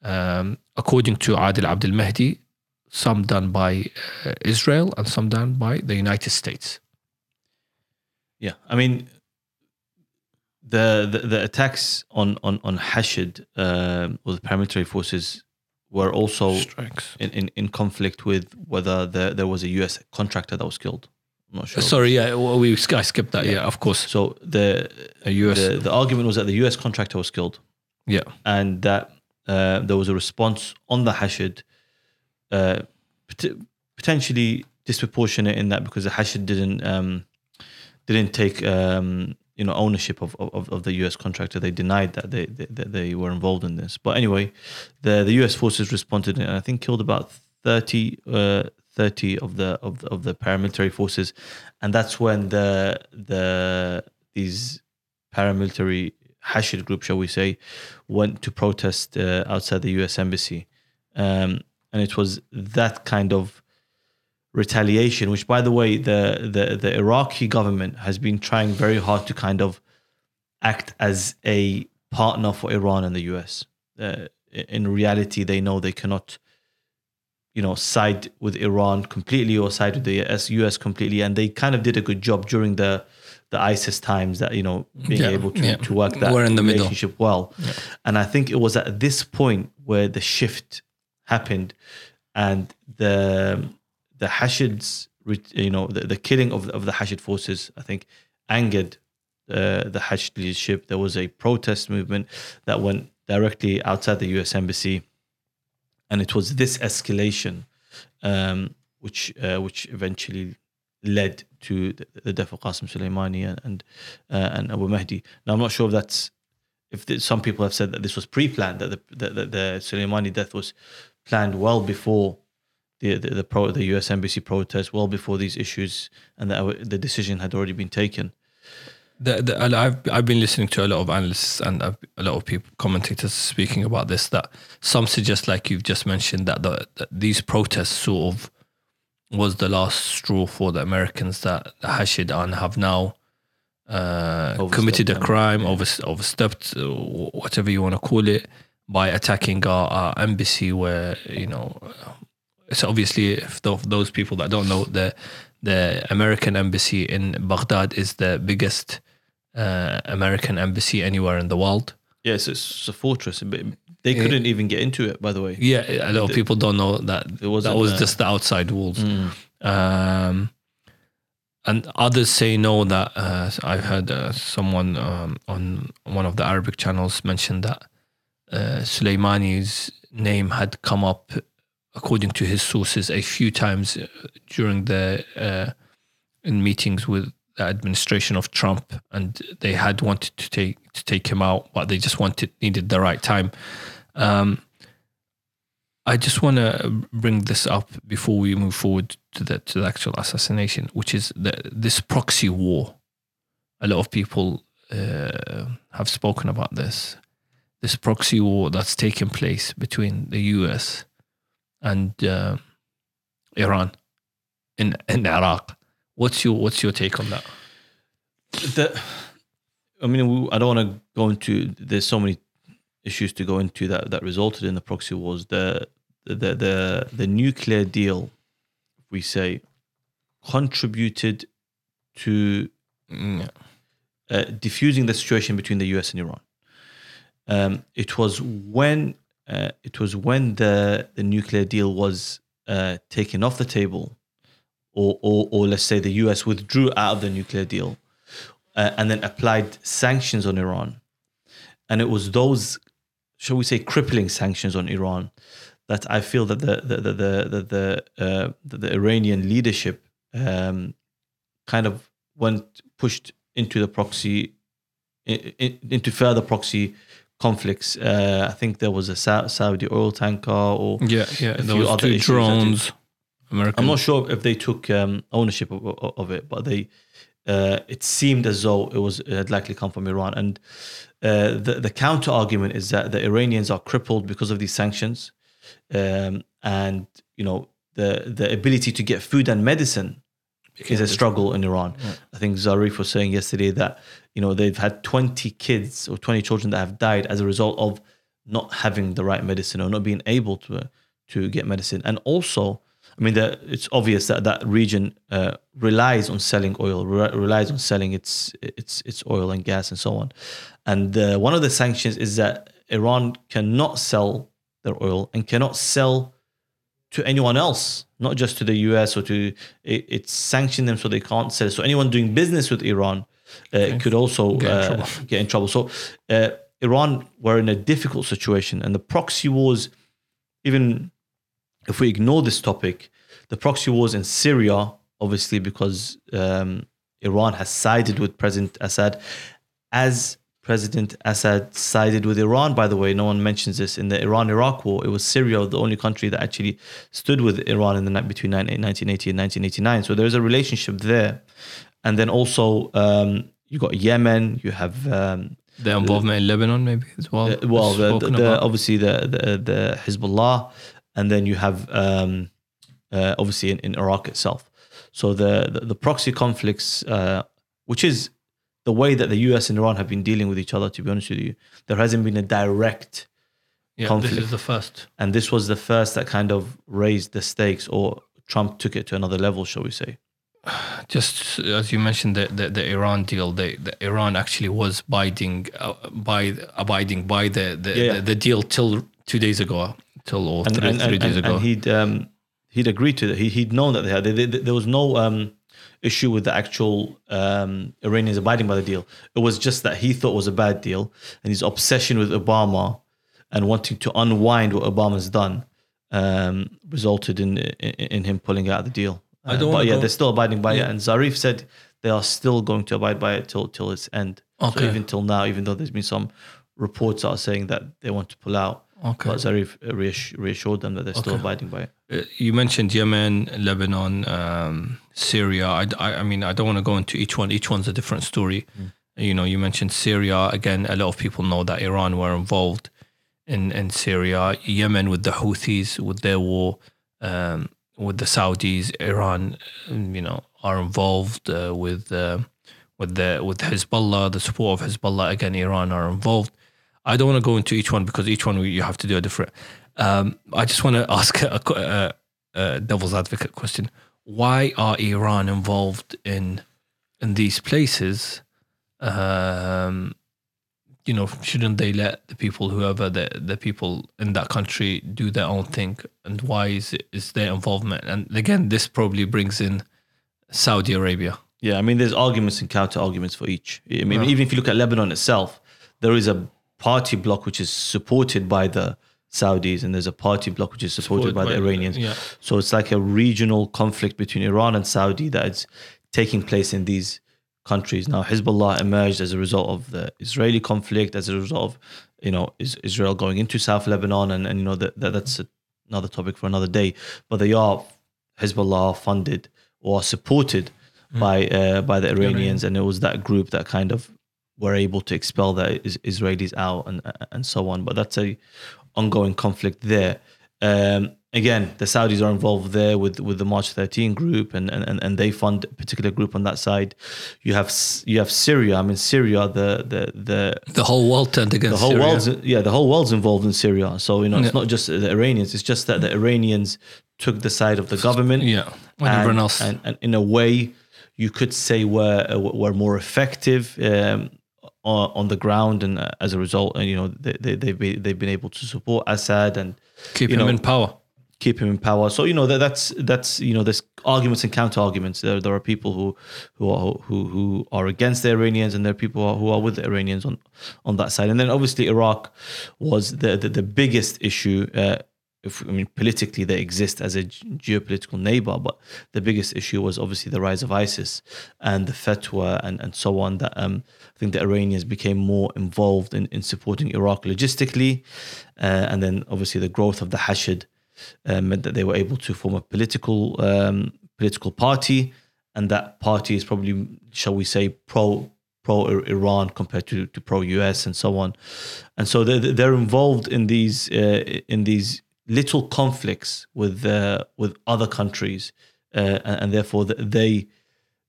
[SPEAKER 1] Um, according to Adil Abdul Mahdi, some done by uh, Israel and some done by the United States.
[SPEAKER 2] Yeah, I mean, the the, the attacks on on on Hashd uh, or the paramilitary forces were also in, in, in, conflict with whether there, there was a US contractor that was killed. I'm not sure.
[SPEAKER 1] Sorry, yeah, well, we I skipped that. Yeah. yeah, of course.
[SPEAKER 2] So the a US the, the, argument was that the US contractor was killed.
[SPEAKER 1] Yeah,
[SPEAKER 2] and that uh, there was a response on the Hashid, uh, pot- potentially disproportionate in that because the Hashid didn't um, didn't take um, you know ownership of, of, of the U.S. contractor. They denied that they, they they were involved in this. But anyway, the the U.S. forces responded and I think killed about 30, uh, 30 of the of of the paramilitary forces, and that's when the the these paramilitary Hashid group, shall we say, went to protest uh, outside the U.S. embassy, um, and it was that kind of retaliation, which, by the way, the, the, the Iraqi government has been trying very hard to kind of act as a partner for Iran and the US. Uh, in reality, they know they cannot, you know, side with Iran completely or side with the US, US completely, and they kind of did a good job during the the ISIS times that you know being yeah, able to, yeah. to work that
[SPEAKER 1] We're in the
[SPEAKER 2] relationship
[SPEAKER 1] middle.
[SPEAKER 2] well. Yeah. And I think it was at this point where the shift happened, and the the Hashids, you know, the, the killing of, of the Hashid forces, I think, angered uh, the Hashid leadership. There was a protest movement that went directly outside the US embassy, and it was this escalation um, which uh, which eventually led to the, the death of Qasim Soleimani and and, uh, and Abu Mahdi. Now I'm not sure if that's if the, some people have said that this was pre-planned that the that the, the Soleimani death was planned well before the the the, pro, the U.S. embassy protest well before these issues, and that the decision had already been taken.
[SPEAKER 1] The, the, I've I've been listening to a lot of analysts and a lot of people commentators speaking about this. That some suggest, like you've just mentioned, that, the, that these protests sort of was the last straw for the Americans that Hashid and have now uh, committed a crime,
[SPEAKER 2] yeah.
[SPEAKER 1] overs overstepped, whatever you want to call it, by attacking our, our embassy. Where you know, it's obviously if tho- those people that don't know the the American embassy in Baghdad is the biggest uh, American embassy anywhere in the world.
[SPEAKER 2] Yes, it's a fortress. They couldn't even get into it. By the way,
[SPEAKER 1] Yeah, a lot of people don't know that
[SPEAKER 2] It wasn't,
[SPEAKER 1] that was
[SPEAKER 2] uh,
[SPEAKER 1] just the outside walls.
[SPEAKER 2] Mm.
[SPEAKER 1] Um, and others say no. That uh, I heard uh, someone um, on one of the Arabic channels mention that uh, Soleimani's name had come up, according to his sources, a few times uh, during the uh, in meetings with the administration of Trump, and they had wanted to take to take him out, but they just wanted needed the right time. Um, I just want to bring this up before we move forward to the to the actual assassination, which is the, this proxy war. A lot of people uh, have spoken about this. This proxy war that's taken place between the U.S. and uh, Iran in in Iraq. What's your What's your take on that?
[SPEAKER 2] The, I mean, I don't want to go into. There's so many issues to go into that that resulted in the proxy wars. The the the the nuclear deal, we say, contributed to
[SPEAKER 1] Mm,
[SPEAKER 2] uh, diffusing the situation between the U.S. and Iran. Um, it was when uh, it was when the the nuclear deal was uh, taken off the table, or, or or let's say the U.S. withdrew out of the nuclear deal, uh, and then applied sanctions on Iran, and it was those, shall we say, crippling sanctions on Iran, that I feel that the the the the the the, uh, the, Iranian leadership um, kind of went pushed into the proxy in, in, into further proxy conflicts. Uh, I think there was a Sa- Saudi oil tanker, or
[SPEAKER 1] yeah, yeah.
[SPEAKER 2] A
[SPEAKER 1] There
[SPEAKER 2] few
[SPEAKER 1] was
[SPEAKER 2] other
[SPEAKER 1] two drones. American.
[SPEAKER 2] I'm not sure if they took um, ownership of, of of it, but they uh, it seemed as though it was it had likely come from Iran. And uh, the the counter argument is that the Iranians are crippled because of these sanctions, um, and you know the the ability to get food and medicine is a struggle in Iran. I think Zarif was saying yesterday that you know they've had 20 kids or 20 children that have died as a result of not having the right medicine or not being able to to get medicine. And also, I mean, that it's obvious that that region uh, relies on selling oil, re- relies on selling its its its oil and gas and so on. And uh, one of the sanctions is that Iran cannot sell their oil and cannot sell to anyone else, not just to the US or to it, it's sanctioned them so they can't sell. So anyone doing business with Iran uh, could also
[SPEAKER 1] Get in
[SPEAKER 2] uh,
[SPEAKER 1] trouble.
[SPEAKER 2] get in trouble. So uh, Iran were in a difficult situation, and the proxy wars, even if we ignore this topic, the proxy wars in Syria, obviously because um, Iran has sided with President Assad, as President Assad sided with Iran. By the way, no one mentions this in the Iran-Iraq war. It was Syria, the only country that actually stood with Iran in the night between 1980 and 1989. So there is a relationship there, and then also um, you got Yemen. You have um,
[SPEAKER 1] the involvement in Lebanon, maybe as well.
[SPEAKER 2] uh, well, the, the, the, obviously the, the the Hezbollah, and then you have um, uh, obviously in, in Iraq itself. So the the, the proxy conflicts, uh, which is the way that the U.S. and Iran have been dealing with each other. To be honest with you, there hasn't been a direct,
[SPEAKER 1] yeah, this
[SPEAKER 2] conflict.
[SPEAKER 1] is the first.
[SPEAKER 2] and this was the first that kind of raised the stakes, or Trump took it to another level, shall we say?
[SPEAKER 1] Just as you mentioned, the the, the Iran deal, the, the Iran actually was abiding uh, by abiding by the the,
[SPEAKER 2] Yeah.
[SPEAKER 1] the the deal till two days ago, till or
[SPEAKER 2] and,
[SPEAKER 1] three,
[SPEAKER 2] and,
[SPEAKER 1] three
[SPEAKER 2] and,
[SPEAKER 1] days ago.
[SPEAKER 2] and he'd um, he'd agreed to that. He, he'd known that they had. They, there was no um, issue with the actual um, Iranians abiding by the deal. It was just that he thought was a bad deal, and his obsession with Obama and wanting to unwind what Obama's done um, resulted in, in in him pulling out of the deal.
[SPEAKER 1] I
[SPEAKER 2] Uh,
[SPEAKER 1] don't
[SPEAKER 2] but yeah,
[SPEAKER 1] go-
[SPEAKER 2] they're still abiding by
[SPEAKER 1] Yeah.
[SPEAKER 2] it. And Zarif said they are still going to abide by it till till its end. So
[SPEAKER 1] Okay.
[SPEAKER 2] even till now, even though there's been some reports that are saying that they want to pull out.
[SPEAKER 1] Okay.
[SPEAKER 2] But Zarif reassured them that they're still
[SPEAKER 1] Okay.
[SPEAKER 2] abiding by it.
[SPEAKER 1] Uh, you mentioned Yemen, Lebanon, um, Syria. I, I, I mean, I don't want to go into each one. Each one's a different story. You know, you mentioned Syria. Again, a lot of people know that Iran were involved in, in Syria. Yemen with the Houthis, with their war. Um, with the Saudis, Iran, you know, are involved uh, with uh, with the with Hezbollah, the support of Hezbollah again, Iran are involved. I don't want to go into each one because each one you have to do a different. Um, I just want to ask a, a, a devil's advocate question: Why are Iran involved in in these places? Um, you know, shouldn't they let the people, whoever the the people in that country, do their own thing? And why is it, is their involvement? And again, this probably brings in Saudi Arabia.
[SPEAKER 2] Yeah, I mean, there's arguments and counter arguments for each. I mean,
[SPEAKER 1] Yeah.
[SPEAKER 2] even if you look at Lebanon itself, there is a party bloc which is supported by the Saudis, and there's a party bloc which is supported, by, the Iranians.
[SPEAKER 1] Yeah.
[SPEAKER 2] So it's like a regional conflict between Iran and Saudi that is taking place in these countries. Now, Hezbollah emerged as a result of the Israeli conflict, as a result of you know is Israel going into South Lebanon, and, and you know that, that that's another topic for another day. But they are Hezbollah funded or supported by uh, by the Iranians, and it was that group that kind of were able to expel the Israelis out and and so on. But that's a ongoing conflict there. Um, again, the Saudis are involved there with with the March 13 group, and and, and they fund a particular group on that side. You have you have Syria. I mean, Syria, the the the
[SPEAKER 1] The whole world turned against
[SPEAKER 2] the whole
[SPEAKER 1] Syria.
[SPEAKER 2] world's yeah the whole world's involved in Syria. So you know it's
[SPEAKER 1] Yeah.
[SPEAKER 2] not just the Iranians. It's just that the Iranians took the side of the government
[SPEAKER 1] yeah, when everyone else.
[SPEAKER 2] and, and in a way you could say were were more effective um, on, on the ground and uh, as a result and you know they, they, they've, been, they've been able to support Assad and
[SPEAKER 1] keep him
[SPEAKER 2] know,
[SPEAKER 1] in power.
[SPEAKER 2] keep him in power. So you know that, that's that's you know there's arguments and counter arguments there, there are people who who are who who are against the Iranians and there are people who are, who are with the Iranians on on that side. And then obviously Iraq was the the, the biggest issue uh, if, I mean, politically they exist as a geopolitical neighbor, but the biggest issue was obviously the rise of ISIS and the fatwa and, and so on. That um, I think the Iranians became more involved in, in supporting Iraq logistically, uh, and then obviously the growth of the Hashid uh, meant that they were able to form a political um, political party, and that party is probably, shall we say, pro pro Iran compared to, to pro US and so on, and so they're, they're involved in these uh, in these little conflicts with uh, with other countries, uh, and, and therefore they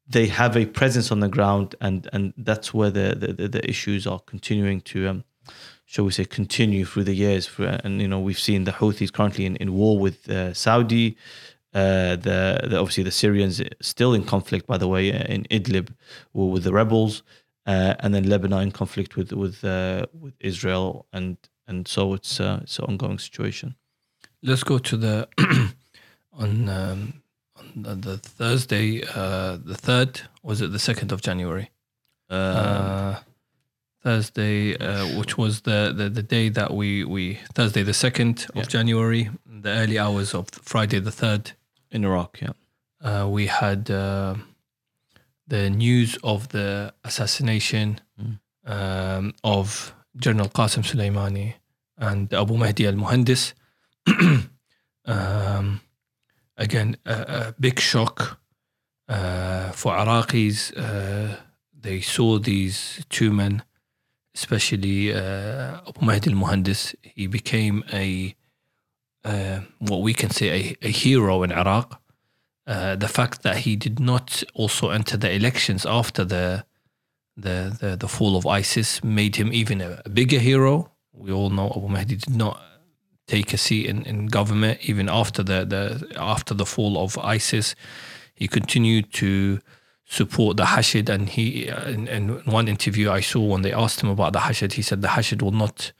[SPEAKER 2] they have a presence on the ground, and and that's where the the, the, issues are continuing to. Um, Shall we say continue through the years? For, and you know we've seen the Houthis currently in, in war with uh, Saudi, uh, the, the obviously the Syrians still in conflict, by the way, in Idlib with the rebels, uh, and then Lebanon in conflict with with uh, with Israel, and and so it's uh, it's an ongoing situation.
[SPEAKER 1] Let's go to the on um, on the, the Thursday, uh, the third. Was it the second of January? Uh, Thursday, uh, which was the, the the day that we we Thursday the second of
[SPEAKER 2] Yeah.
[SPEAKER 1] January, the early hours of Friday the third.
[SPEAKER 2] in Iraq, yeah,
[SPEAKER 1] uh, we had uh, the news of the assassination
[SPEAKER 2] Mm.
[SPEAKER 1] um, of General Qasim Soleimani and Abu Mahdi al Muhandis. um, again, a, a big shock uh, for Iraqis. Uh, they saw these two men, especially uh, Abu Mahdi al Muhandis. He became a uh, what we can say a, a hero in Iraq. Uh, the fact that he did not also enter the elections after the the the, the fall of ISIS made him even a, a bigger hero. We all know Abu Mahdi did not take a seat in, in government even after the, the after the fall of ISIS. He continued to support the Hashid, and he in, in one interview I saw when they asked him about the Hashid, he said the Hashid will not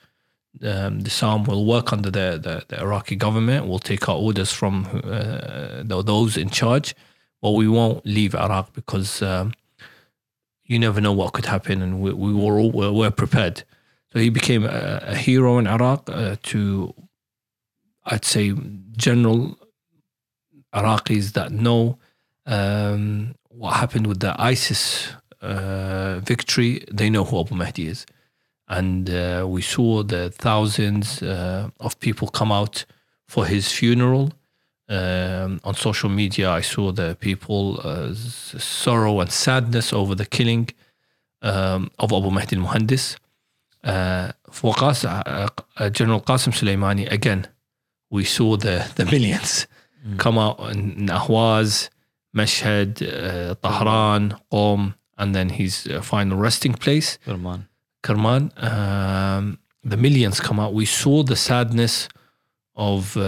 [SPEAKER 1] um, disarm, will work under the, the, the Iraqi government, We'll take our orders from uh, tho- those in charge, but we won't leave Iraq because um, you never know what could happen, and we, we were all we're, we're prepared. So he became a, a hero in Iraq uh, to, I'd say, general Iraqis that know um, what happened with the ISIS uh, victory. They know who Abu Mahdi is, and uh, we saw the thousands uh, of people come out for his funeral. Um, on social media, I saw the people uh, sorrow and sadness over the killing um, of Abu Mahdi al-Muhandis. Uh, uh, General Qasim Soleimani, again, we saw the, the millions come out in Ahwaz, Mashhad, uh, Tahran, Qom, and then his uh, final resting place,
[SPEAKER 2] Kerman.
[SPEAKER 1] Kerman. Um, the millions come out. We saw the sadness of uh,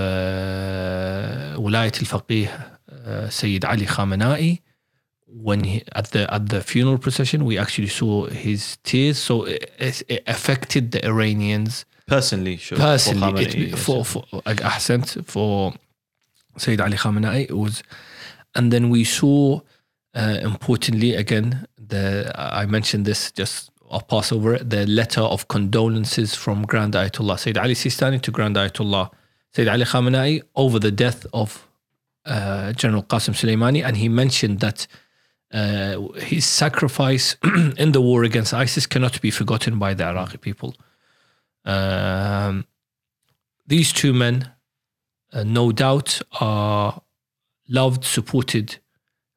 [SPEAKER 1] Wilayat al-Faqih, uh, Sayyid Ali Khamenei, when he, at the at the funeral procession, we actually saw his tears. So it, it affected the Iranians
[SPEAKER 2] Personally, sure. for
[SPEAKER 1] personally.
[SPEAKER 2] Khamenei,
[SPEAKER 1] It, for for like Ahsant for Sayyid Ali Khamenei, it was, and then we saw uh, importantly again the I mentioned this just. I'll pass over it. The letter of condolences from Grand Ayatollah Sayyid Ali Sistani to Grand Ayatollah Sayyid Ali Khamenei over the death of uh, General Qasim Soleimani, and he mentioned that uh, his sacrifice in the war against ISIS cannot be forgotten by the Iraqi people. Um, these two men, uh, no doubt, are loved, supported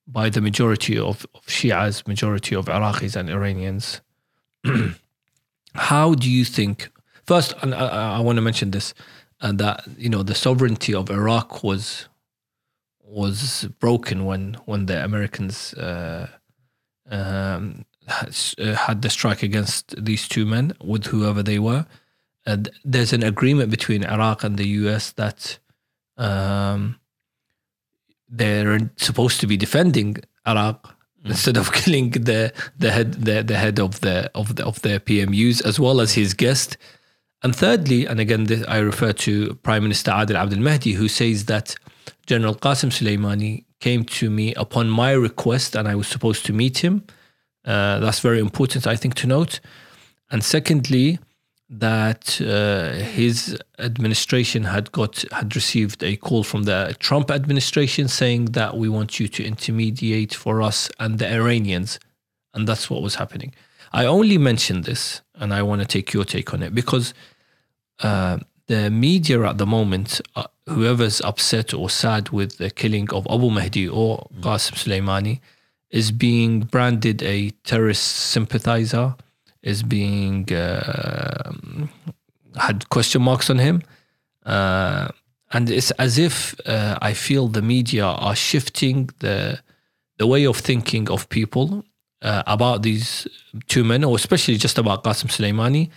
[SPEAKER 1] by the majority of, of Shias, majority of Iraqis and Iranians. How do you think? First, and I, I want to mention this, uh, that you know the sovereignty of Iraq was was broken when when the Americans uh, um, had the strike against these two men with whoever they were. And there's an agreement between Iraq and the US that um, they're supposed to be defending Iraq instead of killing the the head the, the head of the of the of their PMUs as well as his guest. And thirdly, and again, this, I refer to Prime Minister Adil Abdel Mahdi, who says that General Qasim Soleimani came to me upon my request, and I was supposed to meet him. Uh, that's very important, I think, to note. And secondly, that uh, his administration had got had received a call from the Trump administration saying that we want you to intermediate for us and the Iranians, and that's what was happening. I only mention this, and I want to take your take on it because uh, the media at the moment, uh, whoever's upset or sad with the killing of Abu Mahdi or Qasim Soleimani, is being branded a terrorist sympathizer, is being uh, had question marks on him, uh, and it's as if uh, I feel the media are shifting the the way of thinking of people uh, about these two men, or especially just about Qasim Soleimani,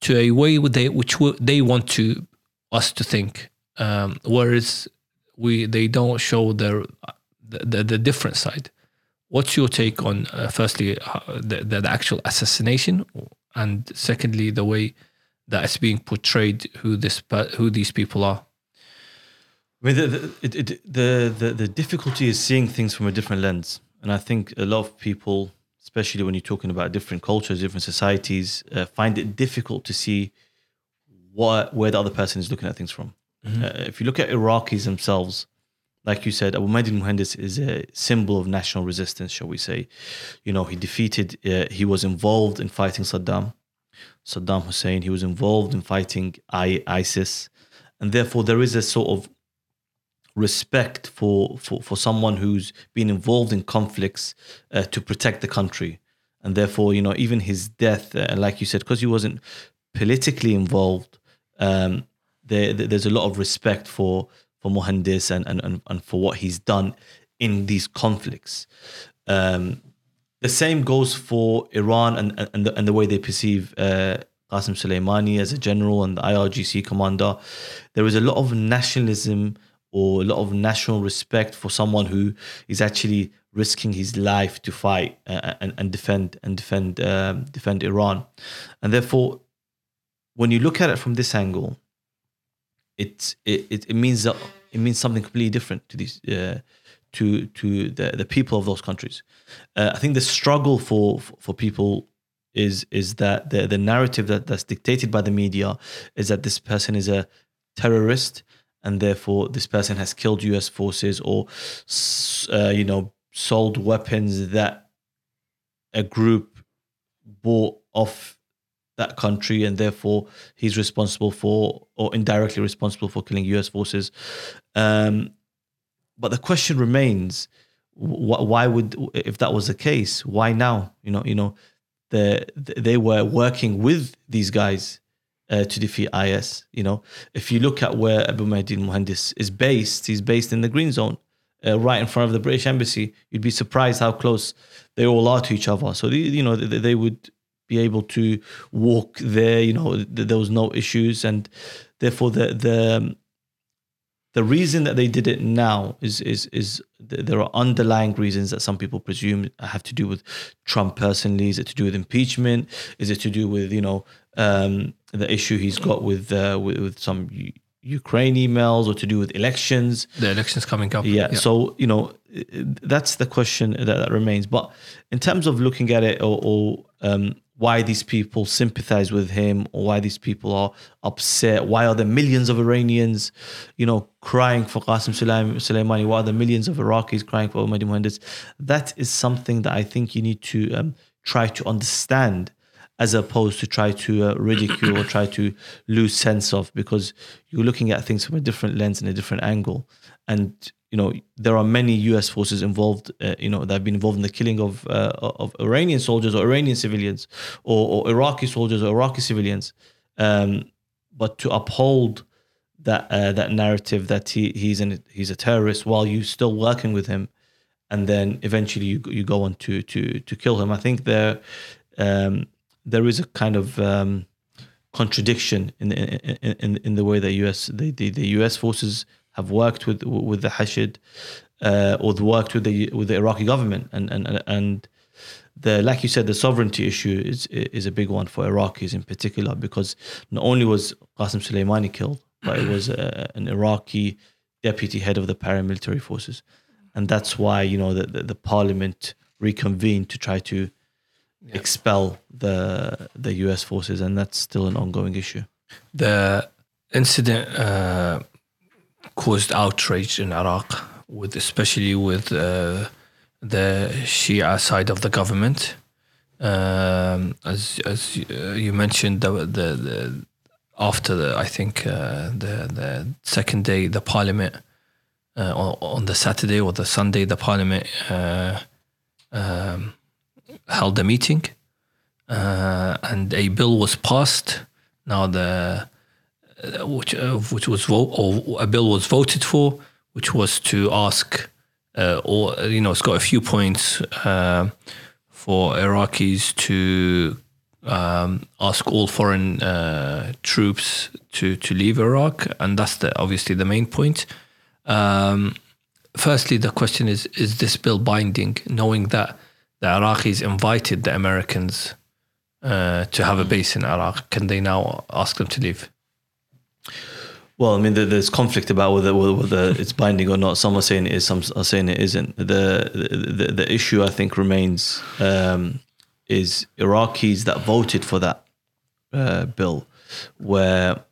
[SPEAKER 1] to a way they, which they want to us to think, um, whereas we they don't show their the, the, the different side. What's your take on uh, firstly uh, the, the the actual assassination, and secondly the way that it's being portrayed who this who these people are?
[SPEAKER 2] I mean, the, the, it, it, the, the, the difficulty is seeing things from a different lens. And I think a lot of people, especially when you're talking about different cultures, different societies, uh, find it difficult to see what where the other person is looking at things from. Uh, if you look at Iraqis themselves, like you said, Abu Mahdi Muhandis is a symbol of national resistance, shall we say. You know, he defeated, uh, he was involved in fighting Saddam, Saddam Hussein, he was involved in fighting I, ISIS. And therefore, there is a sort of respect for, for, for someone who's been involved in conflicts uh, to protect the country. And therefore, you know, even his death, uh, like you said, because he wasn't politically involved, um, there- there's a lot of respect for for Muhandis and, and, and, and for what he's done in these conflicts. Um, the same goes for Iran and, and, the, and the way they perceive uh, Qasim Soleimani as a general and the IRGC commander. There is a lot of nationalism or a lot of national respect for someone who is actually risking his life to fight uh, and, and defend and defend um, defend Iran, and therefore, when you look at it from this angle, it, it, it means that it means something completely different to these uh, to to the, the people of those countries. Uh, I think the struggle for for people is is that the the narrative that, that's dictated by the media is that this person is a terrorist and therefore this person has killed U.S. forces or uh, you know sold weapons that a group bought off that country and therefore he's responsible for or indirectly responsible for killing US forces um, but the question remains wh- why would if that was the case why now you know you know the they were working with these guys uh, to defeat IS. You know, if you look at where Abu Mahdi Muhandis is based, he's based in the Green Zone, uh, right in front of the British Embassy. You'd be surprised how close they all are to each other. So you know they, they would be able to walk there. You know, there was no issues, and therefore the the the reason that they did it now is is is there are underlying reasons that some people presume have to do with Trump personally. Is it to do with impeachment? Is it to do with you know um, the issue he's got with uh, with, with some Ukraine emails or to do with elections.
[SPEAKER 1] The elections coming up.
[SPEAKER 2] Yeah. yeah. So you know that's the question that, that, remains. But in terms of looking at it, or, or um, why these people sympathize with him, or why these people are upset, why are there millions of Iranians, you know, crying for Qasim Soleimani? Why are there millions of Iraqis crying for Mahdi Muhandis? That is something that I think you need to um, try to understand as opposed to try to uh, ridicule or try to lose sense of because you're looking at things from a different lens and a different angle and you know there are many US forces involved uh, you know that have been involved in the killing of uh, of Iranian soldiers or Iranian civilians or, or Iraqi soldiers or Iraqi civilians. Um, but to uphold that uh, that narrative that he he's an he's a terrorist while you still working with him and then eventually you you go on to to to kill him I think there um, there is a kind of um, contradiction in, in in in the way that US the, the, the US forces have worked with with the Hashid uh, or worked with the with the Iraqi government and and and the like you said the sovereignty issue is is a big one for Iraqis in particular because not only was Qasim Soleimani killed but it was a, an Iraqi deputy head of the paramilitary forces and that's why you know the, the, the parliament reconvened to try to yeah. expel the the U.S. forces, and that's still an ongoing issue.
[SPEAKER 1] The incident uh, caused outrage in Iraq, with especially with uh, the Shia side of the government. Um, as as you mentioned, the, the, the after the I think uh, the the second day, the parliament uh, on, on, the Saturday or the Sunday, the parliament. Uh, um, held a meeting, uh, and a bill was passed. Now the which uh, which was vote or a bill was voted for, which was to ask, uh, or you know, it's got a few points uh, for Iraqis to um, ask all foreign uh, troops to to leave Iraq, and that's the obviously the main point. Um, firstly, the question is: Is this bill binding? Knowing that the Iraqis invited the Americans uh, to have a base in Iraq. Can they now ask them to leave?
[SPEAKER 2] Well, I mean, there's conflict about whether whether it's binding or not. Some are saying it is, some are saying it isn't. The the, the issue I think remains um, is Iraqis that voted for that uh, bill, where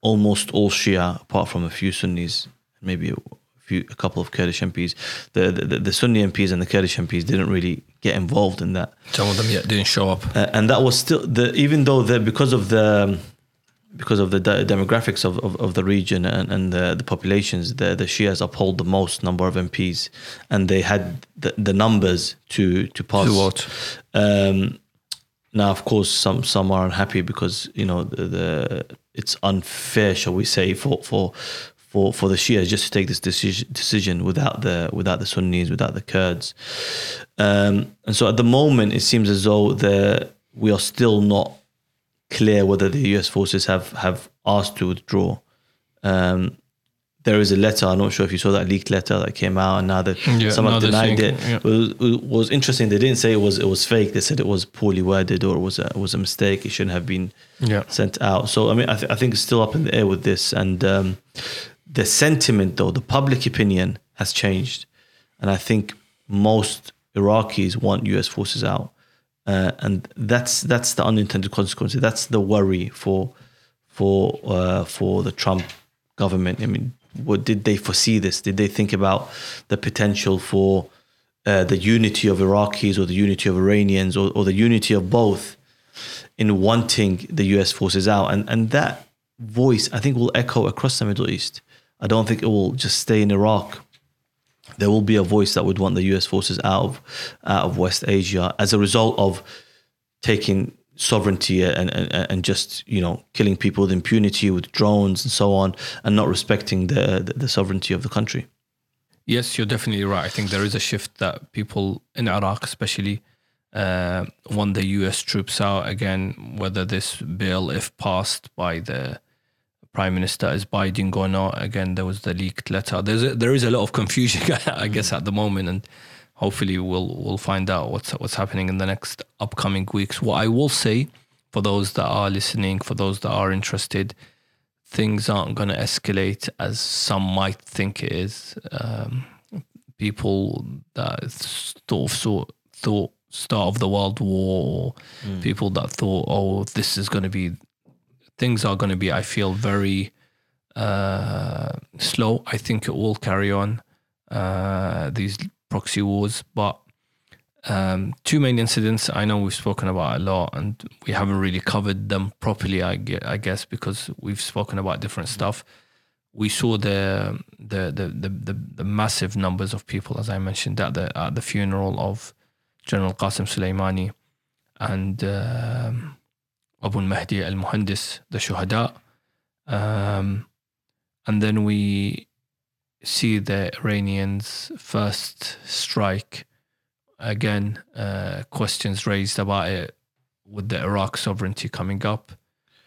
[SPEAKER 2] almost all Shia, apart from a few Sunnis, maybe few, a couple of Kurdish MPs. The, the, the Sunni MPs and the Kurdish MPs didn't really get involved in that.
[SPEAKER 1] Some of them yet didn't show up,
[SPEAKER 2] uh, and that was still the even though the because of the because of the de- demographics of, of, of, the region and, and the, the populations, the, the Shias uphold the most number of MPs, and they had the, the numbers to to pass.
[SPEAKER 1] To what?
[SPEAKER 2] Um, now, of course, some some are unhappy because you know the, the it's unfair, shall we say, for for for, for the Shias just to take this decision, decision without the without the Sunnis, without the Kurds. Um, and so at the moment, it seems as though the, we are still not clear whether the US forces have, have asked to withdraw. Um, there is a letter. I'm not sure if you saw that leaked letter that came out, and now that yeah, some have denied it. Yeah. it, was, it, was, interesting. They didn't say it was it was fake. They said it was poorly worded or it was a, it was a mistake. It shouldn't have been
[SPEAKER 1] yeah.
[SPEAKER 2] sent out. So I mean, I, th- I think it's still up in the air with this, and um, the sentiment, though, the public opinion has changed. And I think most Iraqis want US forces out. Uh, and that's that's the unintended consequence. That's the worry for for uh, for the Trump government. I mean, what did they foresee this? Did they think about the potential for uh, the unity of Iraqis or the unity of Iranians or, or the unity of both in wanting the US forces out? And and that voice, I think, will echo across the Middle East. I don't think it will just stay in Iraq. There will be a voice that would want the US forces out of out of West Asia as a result of taking sovereignty and, and and just you know killing people with impunity with drones and so on, and not respecting the the, sovereignty of the country.
[SPEAKER 1] Yes, you're definitely right. I think there is a shift that people in Iraq, especially, uh, want the U.S. troops out again. Whether this bill, if passed by the prime minister, is binding or not. Again, there was the leaked letter. There's a, there is a lot of confusion, I guess, at the moment, and hopefully we'll we'll find out what's what's happening in the next upcoming weeks. What I will say for those that are listening, for those that are interested, things aren't going to escalate as some might think it is. Um, people that thought thought thought start of the world war, mm. people that thought, oh, this is going to be things are going to be. I feel very uh, slow. I think it will carry on uh, these proxy wars, but um, two main incidents I know we've spoken about a lot, and we haven't really covered them properly. I, I guess because we've spoken about different stuff. We saw the the, the the, the the massive numbers of people, as I mentioned, at the at the funeral of General Qasim Soleimani and um, Abu Mahdi al Muhandis, the Shuhada. Um, and then we see the Iranians' first strike again, uh, questions raised about it with the Iraq sovereignty coming up.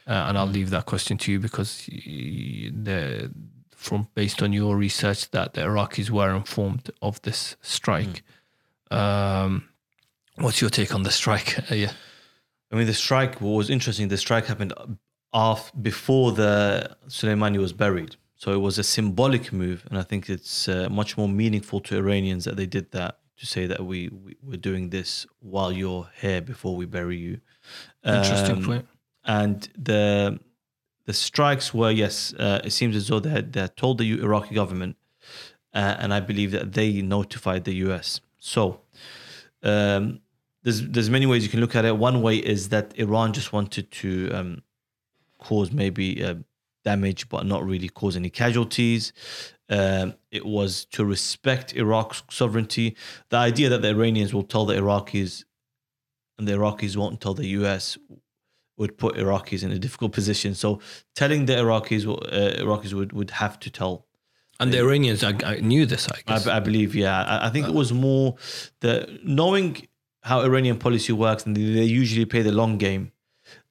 [SPEAKER 1] Uh, and I'll leave that question to you because the from based on your research that the Iraqis were informed of this strike. Mm. Um, what's your take on the strike? Yeah,
[SPEAKER 2] I mean the strike was interesting. The strike happened off before the Soleimani was buried, so it was a symbolic move, and I think it's uh, much more meaningful to Iranians that they did that to say that we, we we're doing this while you're here before we bury you.
[SPEAKER 1] Interesting um, point.
[SPEAKER 2] And the the strikes were yes, uh, it seems as though they had, they had told the Iraqi government, uh, and I believe that they notified the U.S. So. Um, there's there's many ways you can look at it. One way is that Iran just wanted to um, cause maybe uh, damage, but not really cause any casualties. Um, it was to respect Iraq's sovereignty. The idea that the Iranians will tell the Iraqis and the Iraqis won't tell the US would put Iraqis in a difficult position. So telling the Iraqis, uh, Iraqis would, would have to tell.
[SPEAKER 1] And the Iranians, I, I knew this, I guess.
[SPEAKER 2] I, I believe, yeah. I, think it was more the knowing how Iranian policy works, and they, usually play the long game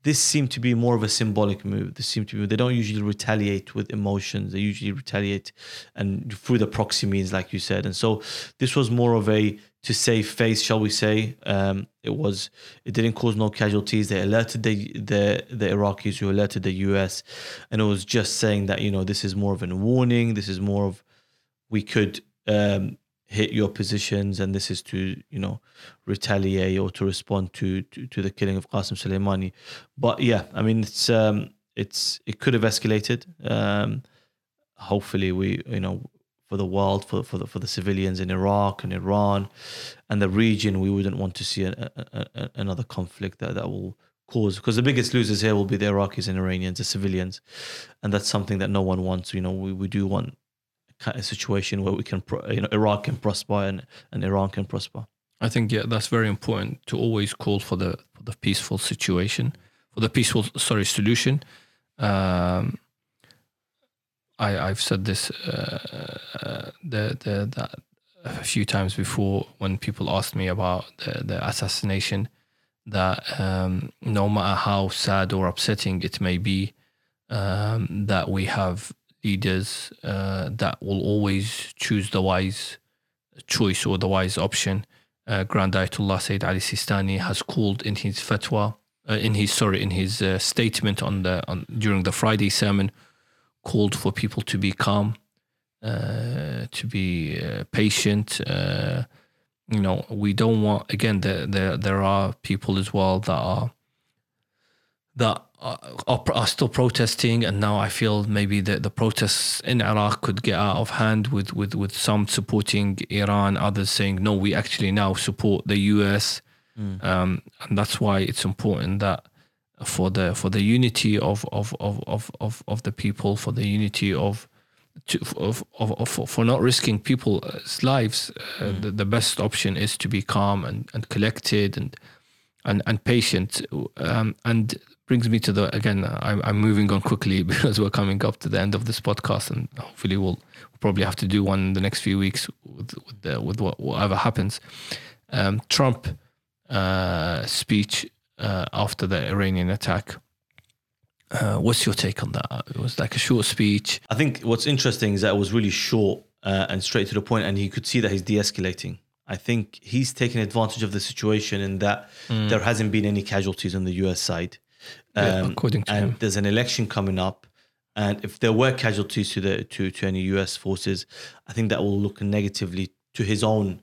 [SPEAKER 2] this seemed to be more of a symbolic move. This seemed to be they don't usually retaliate with emotions. They usually retaliate and through the proxy means, like you said. And so this was more of a to save face, shall we say? Um, it was it didn't cause no casualties. They alerted the the the Iraqis who alerted the US, and it was just saying that you know this is more of a warning. This is more of we could um, hit your positions and this is to you know retaliate or to respond to to, to the killing of Qasim Soleimani. But yeah I mean it's um it's it could have escalated. Um hopefully we you know for the world for for the, for the civilians in Iraq and Iran and the region we wouldn't want to see a, a, a, another conflict that that will cause because the biggest losers here will be the Iraqis and Iranians the civilians. And that's something that no one wants. You know we, we do want of situation where we can, you know, Iraq can prosper and, and Iran can prosper.
[SPEAKER 1] I think yeah, that's very important to always call for the for the peaceful situation, for the peaceful sorry solution. Um, I I've said this uh, uh, the the that a few times before when people asked me about the, the assassination. That um, no matter how sad or upsetting it may be, um, that we have leaders uh, that will always choose the wise choice or the wise option. Uh, Grand Ayatollah Sayyid Ali Sistani has called in his fatwa, uh, in his sorry, in his uh, statement on the on during the Friday sermon, called for people to be calm, uh, to be uh, patient. Uh, you know, we don't want again. There, there, there are people as well that are that are, are, still protesting, and now I feel maybe the, the protests in Iraq could get out of hand with, with, with some supporting Iran, others saying no, we actually now support the US, mm. um, and that's why it's important that for the for the unity of of of of of, of the people, for the unity of to, of, of, of, for not risking people's lives, uh, mm. the, the best option is to be calm and, and collected and and and patient. Um, and brings me to the again. I'm, I'm moving on quickly because we're coming up to the end of this podcast, and hopefully we'll, we'll probably have to do one in the next few weeks with with, the, with what, whatever happens. Um, Trump uh, speech uh, after the Iranian attack. Uh, what's your take on that? It was like a short speech.
[SPEAKER 2] I think what's interesting is that it was really short uh, and straight to the point, and you could see that he's de-escalating. I think he's taken advantage of the situation in that
[SPEAKER 1] Mm.
[SPEAKER 2] there hasn't been any casualties on the US side. Um,
[SPEAKER 1] Yeah, according to
[SPEAKER 2] and
[SPEAKER 1] him.
[SPEAKER 2] there's an election coming up. And if there were casualties to the to, to any US forces, I think that will look negatively to his own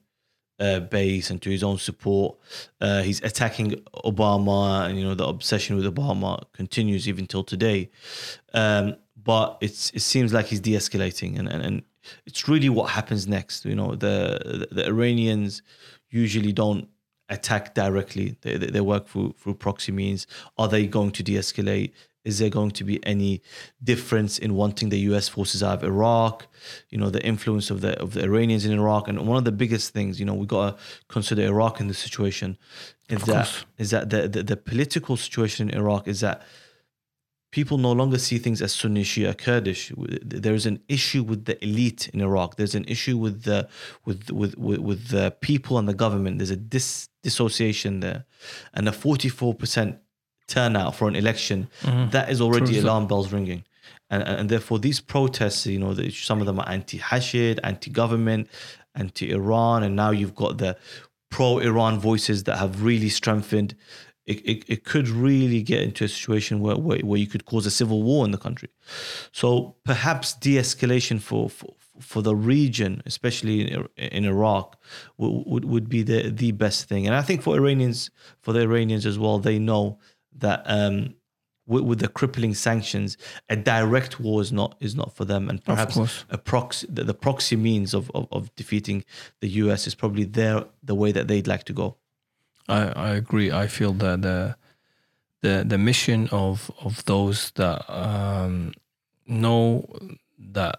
[SPEAKER 2] uh, base and to his own support. Uh, he's attacking Obama, and you know the obsession with Obama continues even till today. Um, but it's it seems like he's de-escalating, and, and and it's really what happens next. You know, the the Iranians usually don't attack directly; they they, they work through through proxy means. Are they going to de-escalate? Is there going to be any difference in wanting the U.S. forces out of Iraq? You know, the influence of the of the Iranians in Iraq, and one of the biggest things, you know, we got to consider Iraq in this situation. Is
[SPEAKER 1] Of
[SPEAKER 2] that is that the, the the political situation in Iraq is that people no longer see things as Sunni, Shia, Kurdish. There's an issue with the elite in Iraq. There's an issue with the with with with, with the people and the government. There's a dis, dissociation there, and a 44 percent turnout for an election. Mm-hmm. That is already
[SPEAKER 1] True.
[SPEAKER 2] alarm bells ringing. And, and therefore, these protests, you know, some of them are anti-Hashid, anti-government, anti-Iran, and now you've got the pro-Iran voices that have really strengthened. It, it, it could really get into a situation where, where where you could cause a civil war in the country. So perhaps de-escalation for for, for the region, especially in, in Iraq, would, would would be the the best thing. And I think for Iranians, for the Iranians as well, they know that um, with, with the crippling sanctions, a direct war is not is not for them, and perhaps a proxy the, the proxy means of, of of defeating the US is probably their the way that they'd like to go.
[SPEAKER 1] I, I agree. I feel that the the the mission of of those that um, know that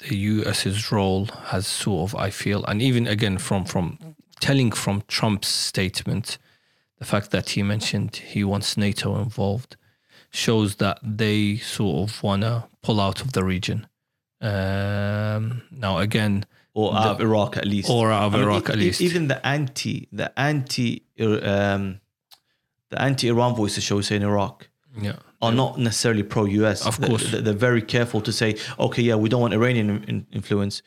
[SPEAKER 1] the US's role has sort of I feel, and even again from from telling from Trump's statement, the fact that he mentioned he wants NATO involved shows that they sort of wanna pull out of the region. Um, now again,
[SPEAKER 2] or out of Iraq at least,
[SPEAKER 1] or out of
[SPEAKER 2] I mean,
[SPEAKER 1] Iraq at least.
[SPEAKER 2] Even the anti, the anti, um, the anti-Iran voices, shall we say, in Iraq,
[SPEAKER 1] yeah,
[SPEAKER 2] are not necessarily pro-US.
[SPEAKER 1] Of course.
[SPEAKER 2] they- they're very careful to say, okay, yeah, we don't want Iranian in- in- influence,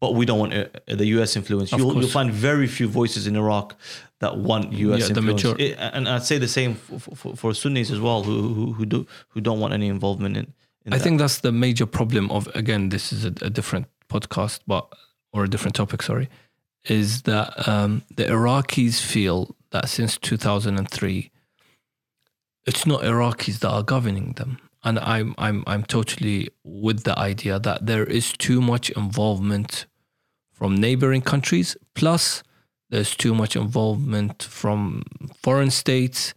[SPEAKER 2] but we don't want uh, the US influence. You'll, you'll find very few voices in Iraq that want US
[SPEAKER 1] Yeah,
[SPEAKER 2] influence. It- and I'd say the same for, for, for Sunnis as well, who, who who do who don't want any involvement in. in
[SPEAKER 1] I
[SPEAKER 2] that.
[SPEAKER 1] think that's the major problem of again, this is a, a different podcast, but or a different topic. Sorry, is that um, the Iraqis feel that since 2003, it's not Iraqis that are governing them, and I'm I'm I'm totally with the idea that there is too much involvement from neighboring countries. Plus, there's too much involvement from foreign states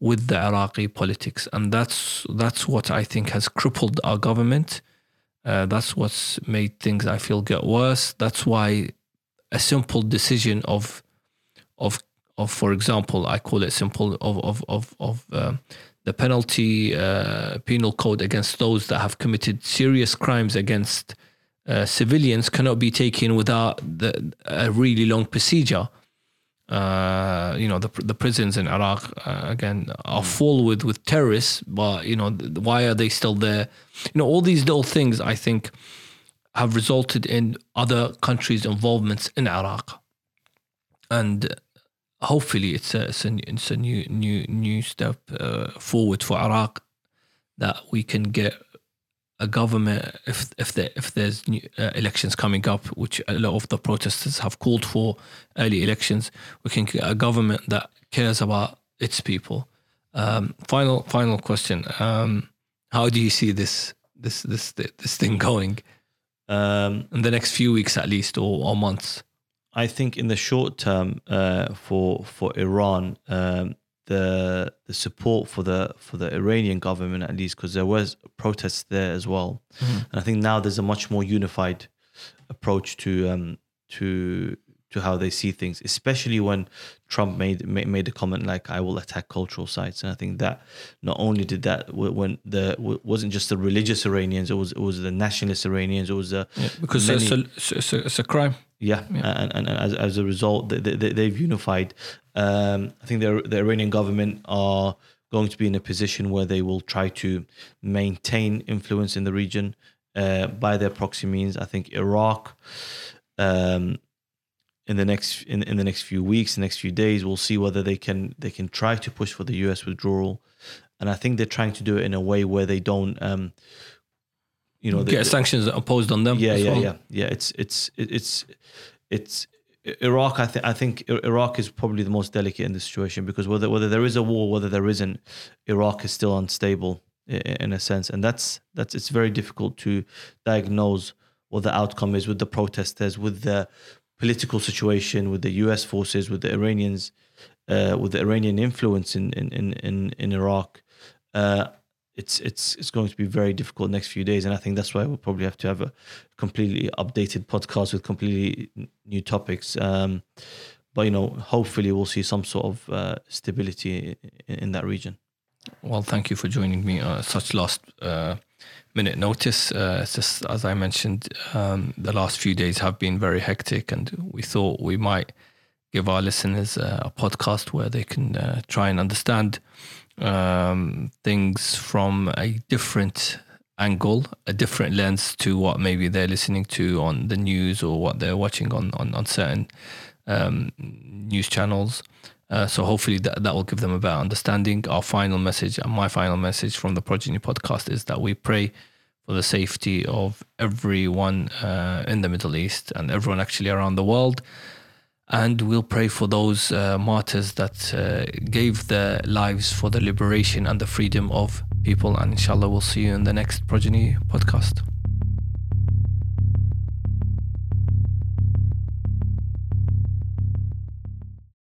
[SPEAKER 1] with the Iraqi politics, and that's that's what I think has crippled our government. Uh, that's what's made things I feel get worse. That's why a simple decision of of of, for example, I call it simple of of of of um the penalty uh, penal code against those that have committed serious crimes against uh, civilians cannot be taken without the, a really long procedure. Uh, you know the the prisons in Iraq uh, again are full with with terrorists, but you know th- why are they still there? You know all these little things I think have resulted in other countries' involvements in Iraq, and hopefully it's a it's a, it's a new new new step uh, forward for Iraq that we can get a government if if there if there's new uh, elections coming up, which a lot of the protesters have called for early elections, we can get a government that cares about its people. Um, final final question: um, How do you see this this this this thing going
[SPEAKER 2] Um,
[SPEAKER 1] in the next few weeks at least, or, or months?
[SPEAKER 2] I think in the short term, uh, for for Iran, um, the the support for the for the Iranian government at least, because there was protests there as well, and I think now there's a much more unified approach to um, to to how they see things, especially when Trump made made, made a comment like "I will attack cultural sites," and I think that not only did that when the wasn't just the religious Iranians, it was it was the nationalist Iranians, it was the
[SPEAKER 1] yeah, because many, it's, a, it's, a, it's, a, crime.
[SPEAKER 2] Yeah, yeah. And, and, and as, as a result, they, they, they, have unified. Um, I think the the Iranian government are going to be in a position where they will try to maintain influence in the region uh, by their proxy means. I think Iraq. Um, in the next in, in the next few weeks, the next few days, we'll see whether they can they can try to push for the U.S. withdrawal, and I think they're trying to do it in a way where they don't, um,
[SPEAKER 1] you know, get they, sanctions imposed on them.
[SPEAKER 2] Yeah, yeah, well. yeah, yeah. It's it's it's it's Iraq. I think I think Iraq is probably the most delicate in this situation because whether whether there is a war, whether there isn't, Iraq is still unstable in a sense, and that's that's it's very difficult to diagnose what the outcome is with the protesters, with the political situation with the U.S. forces, with the Iranians, uh, with the Iranian influence in in in in, in Iraq. Uh, it's it's it's going to be very difficult next few days, and I think that's why we'll probably have to have a completely updated podcast with completely new topics. Um, but you know, hopefully, we'll see some sort of uh, stability in, in, that region.
[SPEAKER 1] Well, thank you for joining me. Uh, such last uh, minute notice. Uh, just as I mentioned, um, the last few days have been very hectic, and we thought we might give our listeners uh, a podcast where they can uh, try and understand um, things from a different angle, a different lens to what maybe they're listening to on the news or what they're watching on on, on certain um, news channels. Uh, so hopefully that, that will give them a better understanding. Our final message and my final message from the Progeny podcast is that we pray for the safety of everyone uh, in the Middle East and everyone actually around the world. And we'll pray for those uh, martyrs that uh, gave their lives for the liberation and the freedom of people. And inshallah, we'll see you in the next Progeny podcast.